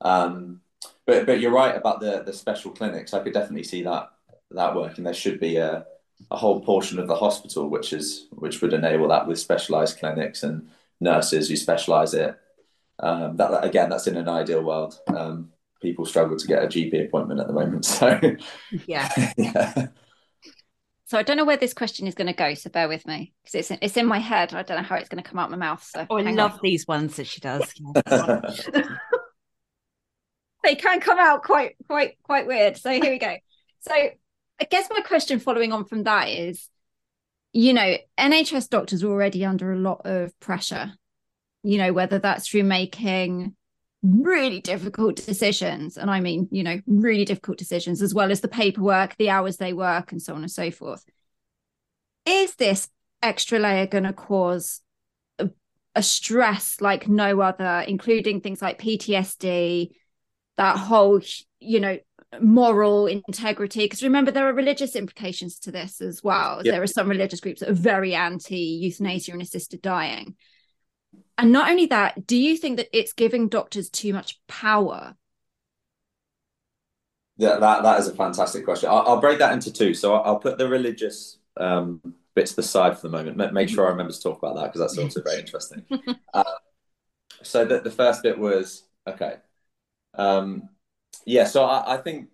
Um, but but you're right about the the special clinics. I could definitely see that that working. There should be a a whole portion of the hospital which is which would enable that with specialized clinics and nurses who specialize it. Um, that again, that's in an ideal world. Um, people struggle to get a GP appointment at the moment. So yeah, yeah. So I don't know where this question is going to go. So bear with me because it's it's in my head. I don't know how it's going to come out my mouth. So oh, I love on. these ones that she does. they can come out quite quite quite weird. So here we go. So I guess my question following on from that is, you know, NHS doctors are already under a lot of pressure. You know, whether that's through making really difficult decisions and i mean you know really difficult decisions as well as the paperwork the hours they work and so on and so forth is this extra layer going to cause a, a, stress like no other including things like ptsd that whole you know moral integrity because remember there are religious implications to this as well yep. there are some religious groups that are very anti euthanasia and assisted dying and not only that, do you think that it's giving doctors too much power? Yeah, that, that is a fantastic question. I'll, I'll break that into two. So I'll, I'll put the religious um, bits to the side for the moment. Make sure I remember to talk about that because that's also very interesting. uh, so the, the first bit was okay. Um, yeah, so I, I think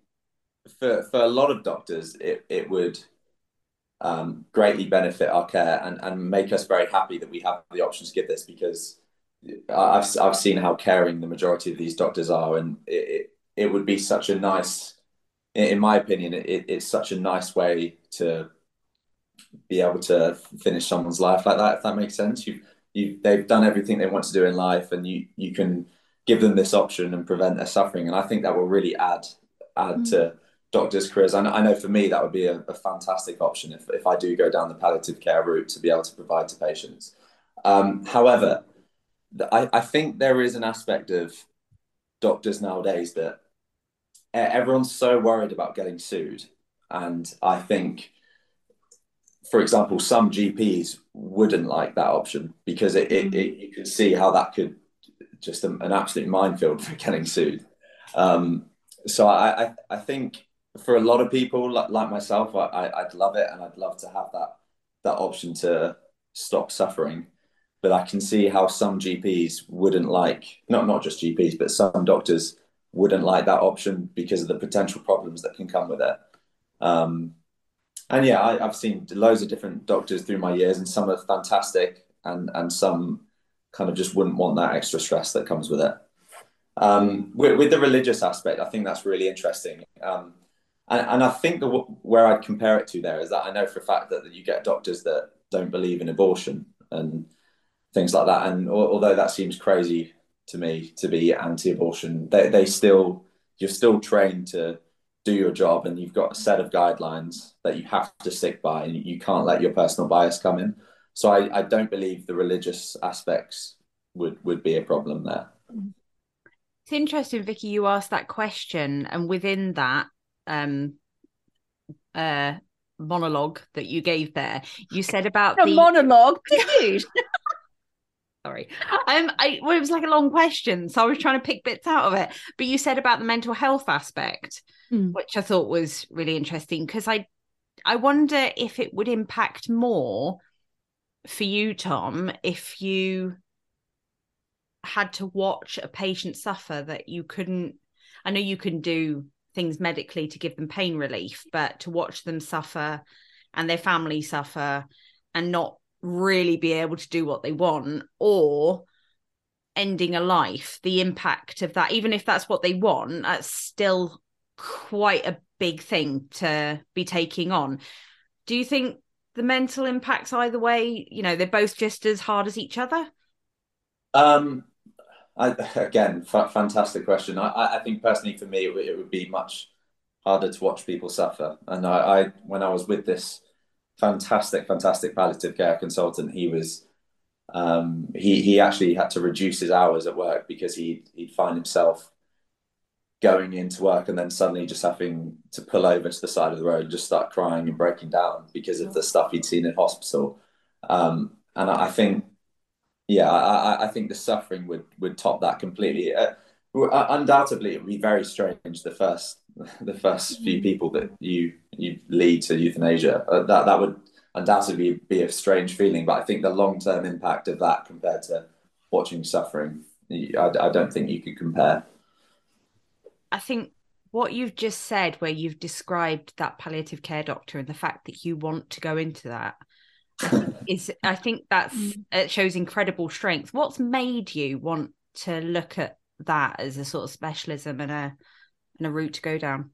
for for a lot of doctors, it, it would um, greatly benefit our care and, and make us very happy that we have the option to give this because I've, I've seen how caring the majority of these doctors are and it, it, it would be such a nice in my opinion it, it's such a nice way to be able to finish someone's life like that if that makes sense. You you they've done everything they want to do in life and you you can give them this option and prevent their suffering and I think that will really add add mm. to doctors' careers. I know, I know for me that would be a, a, fantastic option if, if I do go down the palliative care route to be able to provide to patients. Um, however, I, I think there is an aspect of doctors nowadays that everyone's so worried about getting sued. And I think, for example, some GPs wouldn't like that option because it, it, it you can see how that could just an, an absolute minefield for getting sued. Um, so I, I, I think for a lot of people like, like myself, I, I'd love it and I'd love to have that that option to stop suffering. But I can see how some GPs wouldn't like not not just GPs, but some doctors wouldn't like that option because of the potential problems that can come with it. Um, and yeah, I, have seen loads of different doctors through my years, and some are fantastic, and and some kind of just wouldn't want that extra stress that comes with it. Um, with, with, the religious aspect, I think that's really interesting. Um, and, and I think the, where I'd compare it to there is that I know for a fact that, that you get doctors that don't believe in abortion and things like that. And although that seems crazy to me to be anti-abortion, they, they still you're still trained to do your job, and you've got a set of guidelines that you have to stick by, and you can't let your personal bias come in. So I, I don't believe the religious aspects would would be a problem there. It's interesting, Vikki. You asked that question, and within that, um uh monologue that you gave there you said about the monologue dude sorry um I well, it was like a long question so I was trying to pick bits out of it but you said about the mental health aspect mm. which I thought was really interesting because I I wonder if it would impact more for you Tom if you had to watch a patient suffer that you couldn't I know you can do things medically to give them pain relief, but to watch them suffer and their family suffer and not really be able to do what they want or ending a life, the impact of that, even if that's what they want, that's still quite a big thing to be taking on. Do you think the mental impacts either way, you know, they're both just as hard as each other? Um, I, again, fantastic question. I, I think personally for me, it, w- it would be much harder to watch people suffer. And I, I, when I was with this fantastic, fantastic palliative care consultant. He was um, he he actually had to reduce his hours at work because he he'd find himself going into work and then suddenly just having to pull over to the side of the road and just start crying and breaking down because of the stuff he'd seen in hospital. Um, and I, I, think, yeah, I, I, think the suffering would would top that completely. Uh, undoubtedly, it would be very strange the first the first few people that you you lead to euthanasia. Uh, that that would undoubtedly be a strange feeling, but I think the long term impact of that compared to watching suffering, I, I don't think you could compare. I think what you've just said, where you've described that palliative care doctor and the fact that you want to go into that, is I think that's mm. it shows incredible strength. What's made you want to look at that as a sort of specialism and a and a route to go down?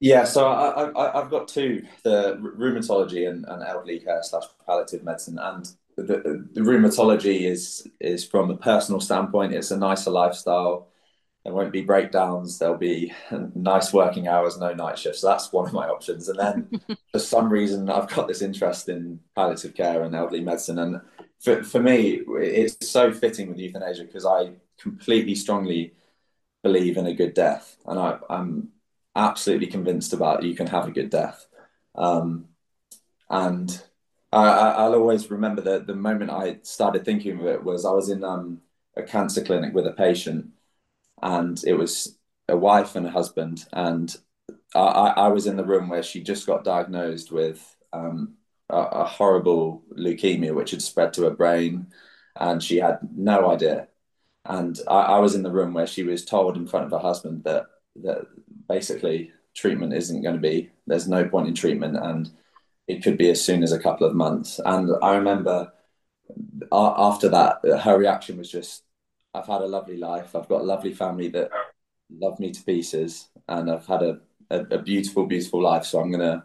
Yeah, so I, I, I've got two: the rheumatology and, and elderly care slash palliative medicine. And the, the rheumatology is is from a personal standpoint, it's a nicer lifestyle. There won't be breakdowns. There'll be nice working hours, no night shifts. So that's one of my options. And then for some reason, I've got this interest in palliative care and elderly medicine. And for, for me, it's so fitting with euthanasia because I completely strongly believe in a good death. And I, I'm absolutely convinced about you can have a good death. Um, and I, will always remember that the moment I started thinking of it was I was in um, a cancer clinic with a patient, and it was a wife and a husband, and I, I was in the room where she just got diagnosed with um, a, a horrible leukemia, which had spread to her brain, and she had no idea. And I, I was in the room where she was told in front of her husband that that basically treatment isn't going to be there's no point in treatment and it could be as soon as a couple of months and i remember after that her reaction was just i've had a lovely life i've got a lovely family that love me to pieces and i've had a, a, a beautiful beautiful life so i'm going to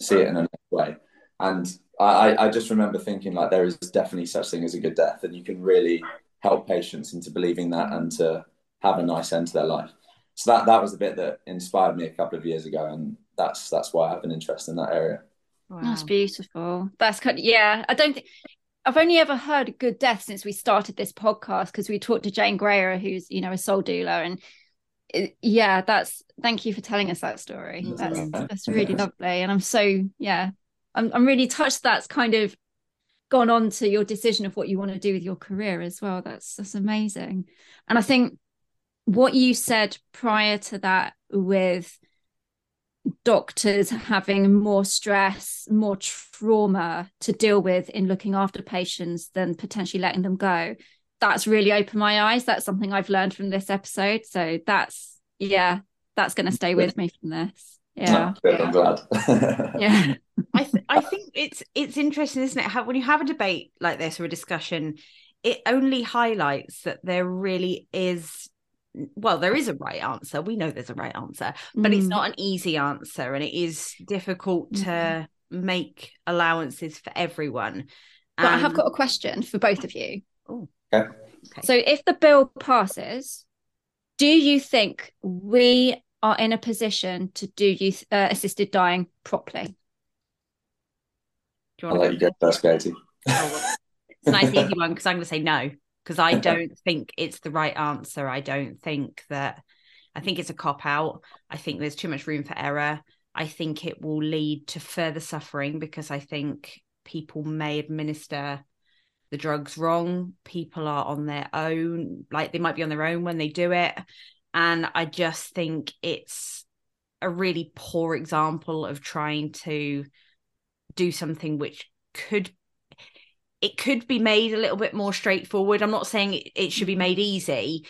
see it in another way and I, I just remember thinking like there is definitely such thing as a good death and you can really help patients into believing that and to have a nice end to their life so that that was the bit that inspired me a couple of years ago, and that's that's why I have an interest in that area. Wow. That's beautiful. That's kind of yeah. I don't think I've only ever heard good death since we started this podcast because we talked to Jane Grayer, who's you know a soul doula, and it, yeah, that's thank you for telling us that story. That's that's really lovely, and I'm so yeah, I'm I'm really touched. That's kind of gone on to your decision of what you want to do with your career as well. That's that's amazing, and I think what you said prior to that with doctors having more stress, more trauma to deal with in looking after patients than potentially letting them go. That's really opened my eyes. That's something I've learned from this episode. So that's yeah, that's going to stay with me from this. Yeah, I'm glad. yeah, I th- I think it's it's interesting, isn't it? How when you have a debate like this or a discussion, it only highlights that there really is well there is a right answer. We know there's a right answer but mm. it's not an easy answer and it is difficult mm. to make allowances for everyone but i have got a question for both of you. Oh okay. okay. So if the bill passes do you think we are in a position to do youth uh, assisted dying properly? Do you want I'll to let you go first? katie. Oh, well, it's a nice easy one because i'm going to say no because I don't think it's the right answer. I don't think that I think it's a cop out. I think there's too much room for error. I think it will lead to further suffering because I think people may administer the drugs wrong. People are on their own, like they might be on their own when they do it. And I just think it's a really poor example of trying to do something which could it could be made a little bit more straightforward. I'm not saying it, it should be mm-hmm. made easy,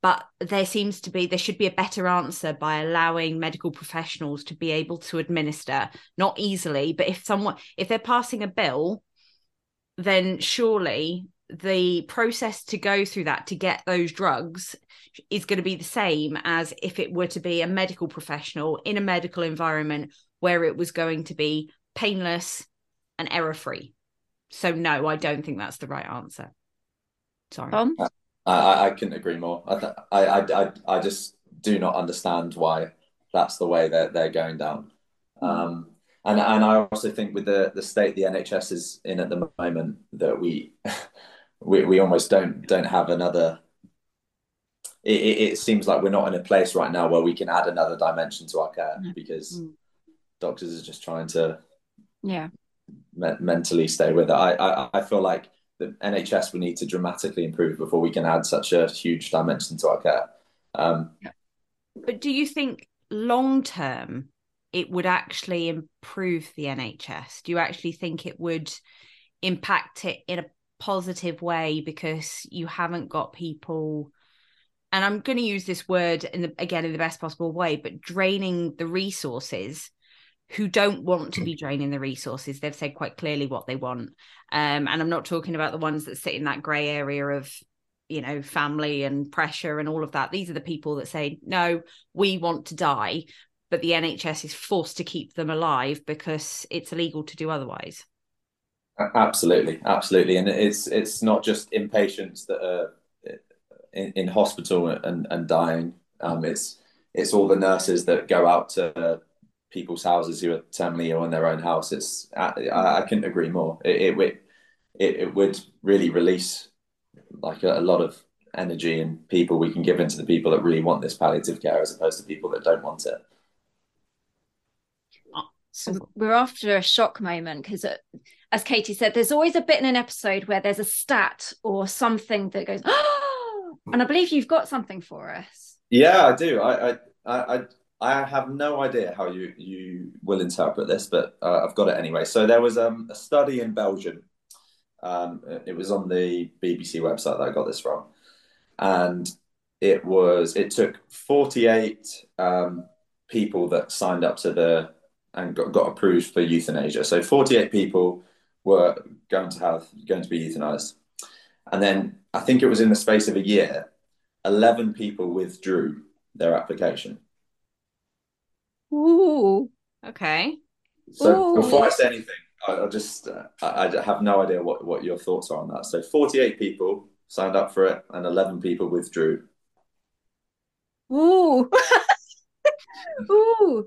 but there seems to be there should be a better answer by allowing medical professionals to be able to administer. Not easily but if someone if they're passing a bill then surely the process to go through that to get those drugs is going to be the same as if it were to be a medical professional in a medical environment where it was going to be painless and error free so no, I don't think that's the right answer. Sorry. Tom? I, I couldn't agree more. I, I, I, I just do not understand why that's the way that they're going down. Um, and and I also think with the the state the NHS is in at the moment that we we, we almost don't don't have another. It, it, seems like we're not in a place right now where we can add another dimension to our care mm. because mm. doctors are just trying to yeah me- mentally stay with it. I, I I feel like the NHS we need to dramatically improve before we can add such a huge dimension to our care. Um, but do you think long term it would actually improve the NHS? Do you actually think it would impact it in a positive way because you haven't got people and I'm going to use this word in the again in the best possible way, but draining the resources who don't want to be draining the resources. They've said quite clearly what they want. Um, and I'm not talking about the ones that sit in that grey area of, you know, family and pressure and all of that. These are the people that say, no, we want to die, but the NHS is forced to keep them alive because it's illegal to do otherwise. Absolutely, absolutely, and it's it's not just inpatients that are in, in hospital and, and dying. Um, it's it's all the nurses that go out to people's houses who are terminally ill in their own house. It's I, I couldn't agree more. It, it it, it would really release like a, a, lot of energy and people we can give into the people that really want this palliative care as opposed to people that don't want it. So we're after a shock moment because, uh, as Katie said, there's always a bit in an episode where there's a stat or something that goes, oh, and I believe you've got something for us. Yeah, I do. I I I, I have no idea how you you will interpret this, but uh, I've got it anyway. So there was um, a study in Belgium. Um, it was on the BBC website that I got this from, and it was it took forty eight um, people that signed up to the and got, got approved for euthanasia. So forty eight people were going to have going to be euthanized, and then I think it was in the space of a year, eleven people withdrew their application. Ooh. Okay. So Ooh. before I say anything, I, I just uh, I, I, have no idea what, what your thoughts are on that. So 48 people signed up for it, and 11 people withdrew. Ooh. Ooh.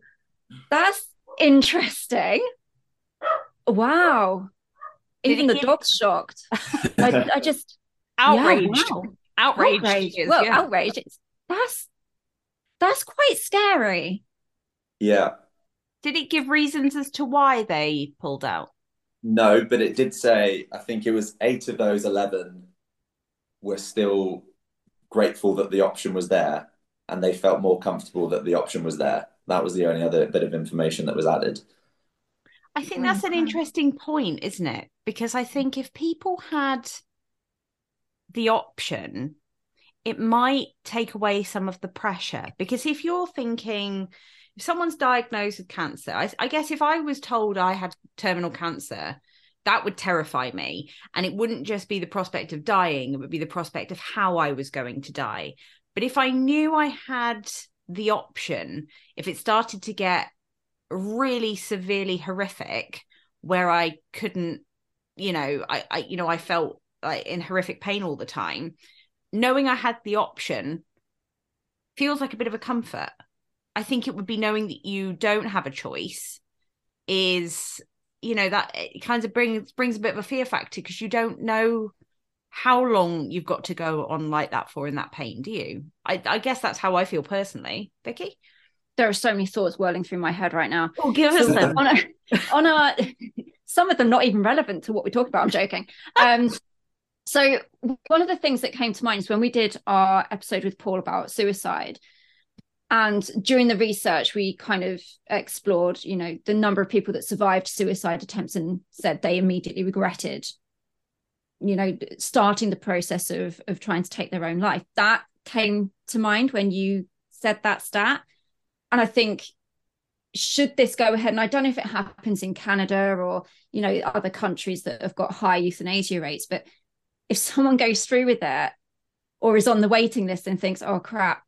That's interesting. Wow. Even the dog's shocked. I, I, just outraged. Yeah, wow. Outraged. Outraged. Well, yeah. outraged. It's, that's that's quite scary. Yeah. Did it give reasons as to why they pulled out? No, but it did say, I think it was eight of those 11 were still grateful that the option was there and they felt more comfortable that the option was there. That was the only other bit of information that was added. I think oh, that's an interesting point, isn't it? Because I think if people had the option, it might take away some of the pressure. Because if you're thinking, if someone's diagnosed with cancer, I, I guess if I was told I had terminal cancer, that would terrify me. And it wouldn't just be the prospect of dying, it would be the prospect of how I was going to die. But if I knew I had the option, if it started to get really severely horrific, where I couldn't, you know, I, I you know, I felt like in horrific pain all the time, knowing I had the option feels like a bit of a comfort. I think it would be knowing that you don't have a choice is you know that it kind of brings brings a bit of a fear factor because you don't know how long you've got to go on like that for in that pain do you? I, I guess that's how i feel personally. Vikki? There are so many thoughts whirling through my head right now. Oh give us them. on a, on a some of them not even relevant to what we talk about i'm joking. Um so one of the things that came to mind is when we did our episode with paul about suicide and during the research we kind of explored you know the number of people that survived suicide attempts and said they immediately regretted you know starting the process of of trying to take their own life. That came to mind when you said that stat. And i think should this go ahead? And i don't know if it happens in canada or you know other countries that have got high euthanasia rates but if someone goes through with it or is on the waiting list and thinks oh crap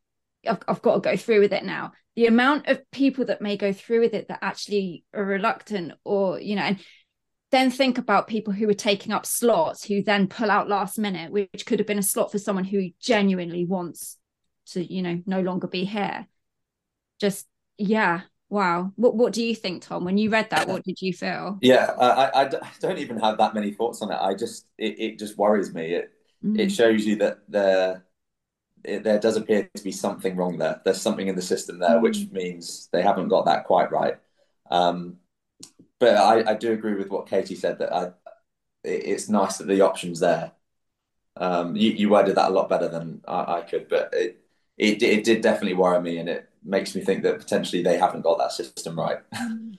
I've, I've got to go through with it now the amount of people that may go through with it that actually are reluctant or you know and then think about people who are taking up slots who then pull out last minute which could have been a slot for someone who genuinely wants to you know no longer be here just yeah Wow. What What do you think, Tom? When you read that, what did you feel? Yeah, I, I, I don't even have that many thoughts on it. I just it, it just worries me. It mm. it shows you that there it, there does appear to be something wrong there. There's something in the system there, which means they haven't got that quite right. Um, but I, I do agree with what Katie said that I it, it's nice that the option's there. Um, you, you worded that a lot better than I, I could, but it, it it did definitely worry me, and it makes me think that potentially they haven't got that system right. yeah.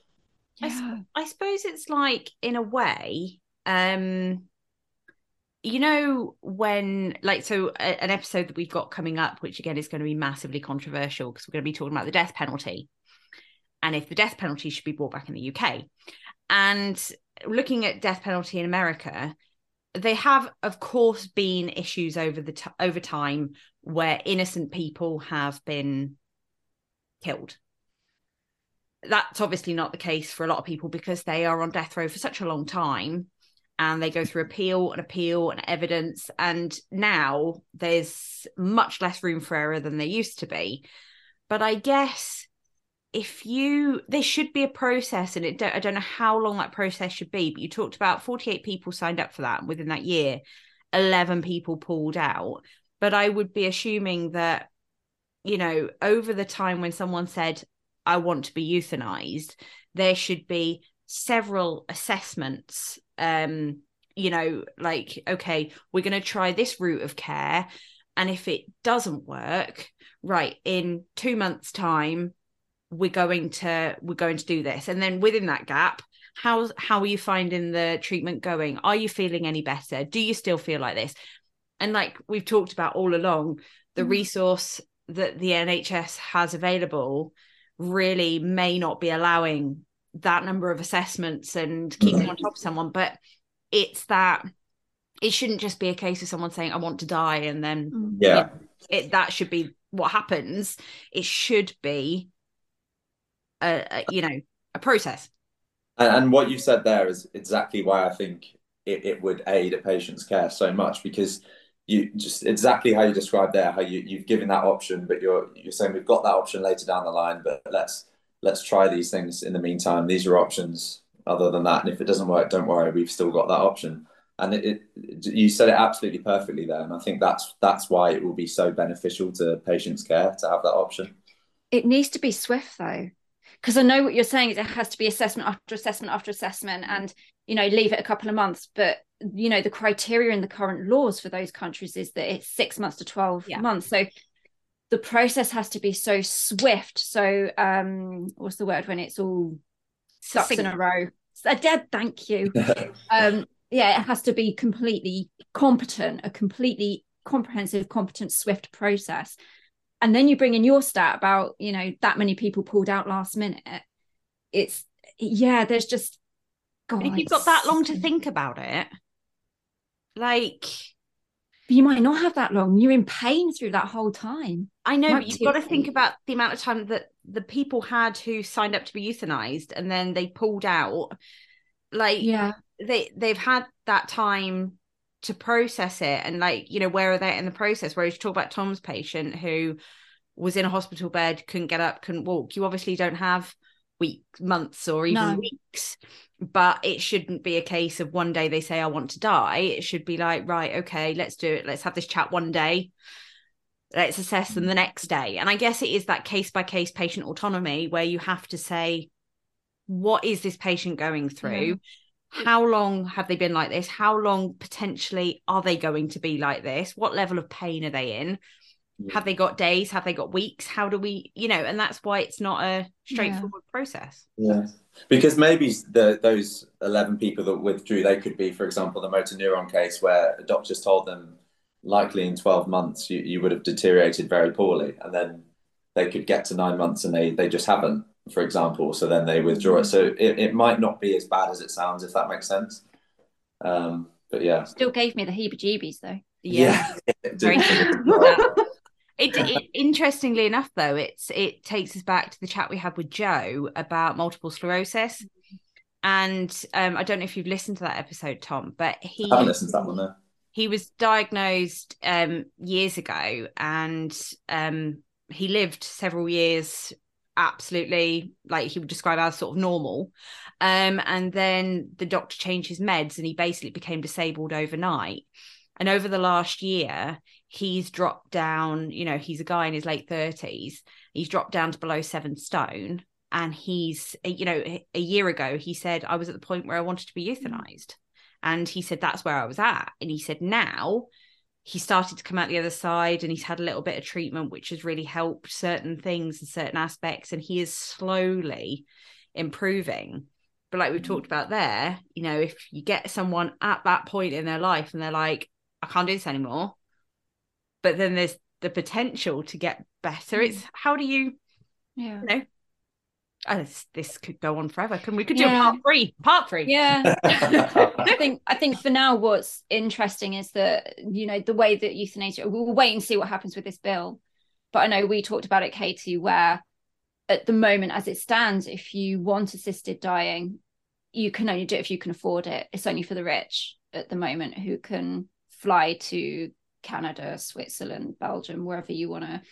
I, I suppose it's like in a way, um, you know, when like so a, an episode that we've got coming up, which again is going to be massively controversial because we're going to be talking about the death penalty and if the death penalty should be brought back in the UK. And looking at death penalty in America, they have of course been issues over the t- over time where innocent people have been killed that's obviously not the case for a lot of people because they are on death row for such a long time and they go through appeal and appeal and evidence and now there's much less room for error than there used to be. But i guess if you there should be a process and it don't, i don't know how long that process should be but you talked about 48 people signed up for that within that year 11 people pulled out. But i would be assuming that you know over the time when someone said i want to be euthanized there should be several assessments um you know like okay we're going to try this route of care and if it doesn't work right in 2 months time we're going to we're going to do this. And then within that gap how how are you finding the treatment going? Are you feeling any better? Do you still feel like this? And like we've talked about all along the mm-hmm. resource that the NHS has available really may not be allowing that number of assessments and keeping mm-hmm. on top of someone but it's that it shouldn't just be a case of someone saying i want to die and then mm. yeah it, that should be what happens it should be a, a you know a process. And, and, what you said there is exactly why I think it, it would aid a patient's care so much because you just exactly how you described there, how you, you've given that option, but you're you're saying we've got that option later down the line, but let's let's try these things in the meantime. These are options other than that, and if it doesn't work, don't worry, we've still got that option. And it, it, you said it absolutely perfectly there, and I think that's that's why it will be so beneficial to patients' care to have that option. It needs to be swift though because I know what you're saying is it has to be assessment after assessment after assessment and you know leave it a couple of months but you know the criteria in the current laws for those countries is that it's 6 months to 12 yeah. months so the process has to be so swift. So um what's the word when it's all ducks in a row? A dead thank you. Um yeah it has to be completely competent a completely comprehensive competent swift process. And then you bring in your stat about you know that many people pulled out last minute. It's yeah there's just God, if you've got that long to think about it like you might not have that long. You're in pain through that whole time. I know but you've got to think about the amount of time that the people had who signed up to be euthanized and then they pulled out. Like yeah. they they've had that time to process it and like you know where are they in the process? Whereas you talk about tom's patient who was in a hospital bed couldn't get up couldn't walk. You obviously don't have weeks months or even no. weeks. But it shouldn't be a case of one day they say i want to die. It should be like right okay let's do it. Let's have this chat one day. Let's assess them mm. the next day. And i guess it is that case by case patient autonomy where you have to say what is this patient going through? Mm. How long have they been like this? How long potentially are they going to be like this? What level of pain are they in yeah. have they got days have they got weeks how do we you know and that's why it's not a straightforward yeah. process yeah because maybe the, those 11 people that withdrew they could be for example the motor neuron case where doctors told them likely in 12 months you, you would have deteriorated very poorly and then they could get to nine months and they they just haven't for example. So then they withdraw it. So it, it might not be as bad as it sounds, if that makes sense. Um, but yeah. Still gave me the heebie-jeebies though. Yeah. yeah it, it, interestingly enough, though, it's it takes us back to the chat we had with Joe about multiple sclerosis. And um, I don't know if you've listened to that episode, Tom, but he I haven't listened to that one though. He was diagnosed um, years ago, and um, he lived several years absolutely like he would describe as sort of normal. Um, and then the doctor changed his meds and he basically became disabled overnight. And over the last year, he's dropped down, you know, he's a guy in his late 30s. He's dropped down to below seven stone. And he's, you know, a year ago, he said, I was at the point where I wanted to be euthanized. And he said, that's where I was at. And he said, now he started to come out the other side and he's had a little bit of treatment, which has really helped certain things and certain aspects. And he is slowly improving. But like we've mm-hmm. talked about there, you know, if you get someone at that point in their life and they're like, I can't do this anymore, but then there's the potential to get better. It's mm. how do you, yeah, you know, this, this could go on forever. Can we could do yeah. part three? Part three. Yeah. I think I think for now what's interesting is that, you know, the way that euthanasia we'll wait and see what happens with this bill. But I know we talked about it, Katie, where at the moment, as it stands, if you want assisted dying, you can only do it if you can afford it. It's only for the rich at the moment who can fly to Canada, Switzerland, Belgium, wherever you want to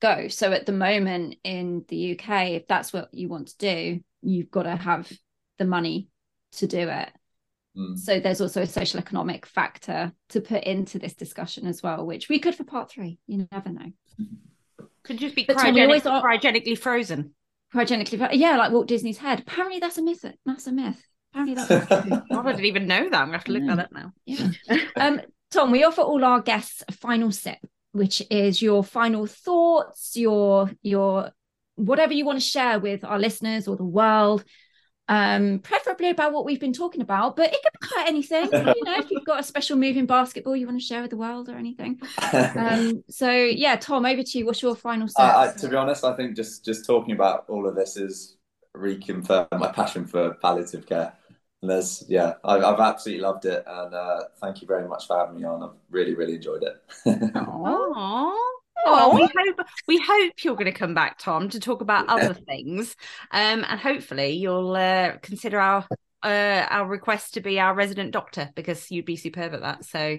go. So at the moment in the UK, if that's what you want to do, you've got to have the money to do it. Mm. So there's also a social economic factor to put into this discussion as well, which we could for part three. You never know. Could just be cryogenic, Tom, cryogenically frozen. Cryogenically, yeah, like Walt Disney's head. Apparently, that's a myth. That's a myth. Apparently, that's. I didn't even know that. I'm gonna have to look yeah. that up now. Yeah. um, Tom, we offer all our guests a final sip which is your final thoughts, your your whatever you want to share with our listeners or the world. Um, preferably about what we've been talking about, but it could be quite anything. you know, if you've got a special move in basketball you want to share with the world or anything. Um, so yeah, Tom, over to you. What's your final uh, I, to be honest, I think just just talking about all of this is reconfirm my passion for palliative care. And there's, yeah, I've, I've absolutely loved it. And uh, thank you very much for having me on. I've really, really enjoyed it. Aww. Oh, we hope we hope you're going to come back, Tom, to talk about other things, um, and hopefully you'll uh, consider our uh, our request to be our resident doctor because you'd be superb at that. So,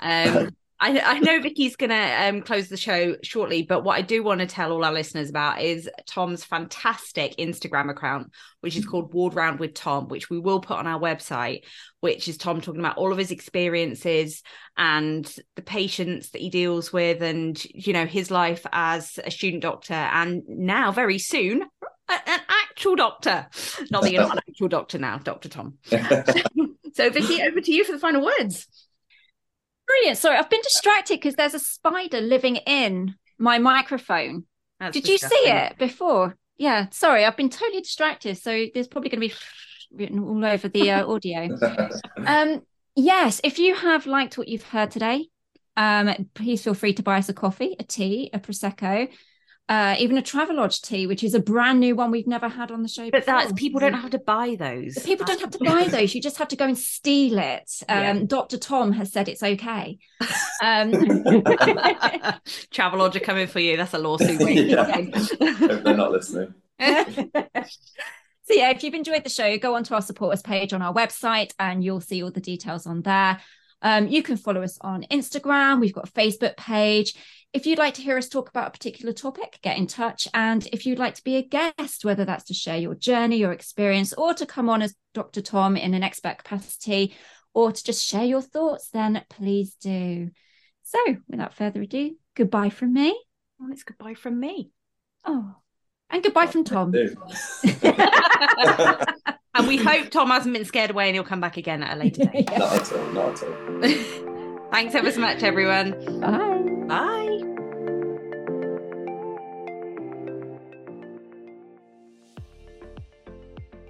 um, I, I know Vikki's going to um, close the show shortly, but what I do want to tell all our listeners about is Tom's fantastic Instagram account, which is called Ward Round with Tom, which we will put on our website, which is Tom talking about all of his experiences and the patients that he deals with and, you know, his life as a student doctor and now very soon an actual doctor. Not that you're not an actual doctor now, Dr. Tom. so, Vikki, over to you for the final words. Brilliant. Sorry, I've been distracted because there's a spider living in my microphone. That's Did disgusting. you see it before? Yeah. Sorry, I've been totally distracted. So there's probably going to be written all over the uh, audio. um, yes, if you have liked what you've heard today, um, please feel free to buy us a coffee, a tea, a prosecco uh, even a Travelodge tea, which is a brand new one we've never had on the show. But before. that's people don't have to buy those. People don't have to buy those. You just have to go and steal it. Um, yeah. Dr. Tom has said it's okay. Um, Travelodge are coming for you. That's a lawsuit. Hope they're not listening. So yeah, if you've enjoyed the show, go onto our supporters page on our website and you'll see all the details on there. Um, you can follow us on Instagram. We've got a Facebook page. If you'd like to hear us talk about a particular topic, get in touch. And if you'd like to be a guest, whether that's to share your journey, your experience, or to come on as Dr. Tom in an expert capacity, or to just share your thoughts, then please do. So, without further ado, goodbye from me. Oh, it's goodbye from me. Oh, and goodbye from Tom. and we hope Tom hasn't been scared away and he'll come back again at a later date. Not at all. Not at all. Thanks ever so much, everyone. Bye. Bye.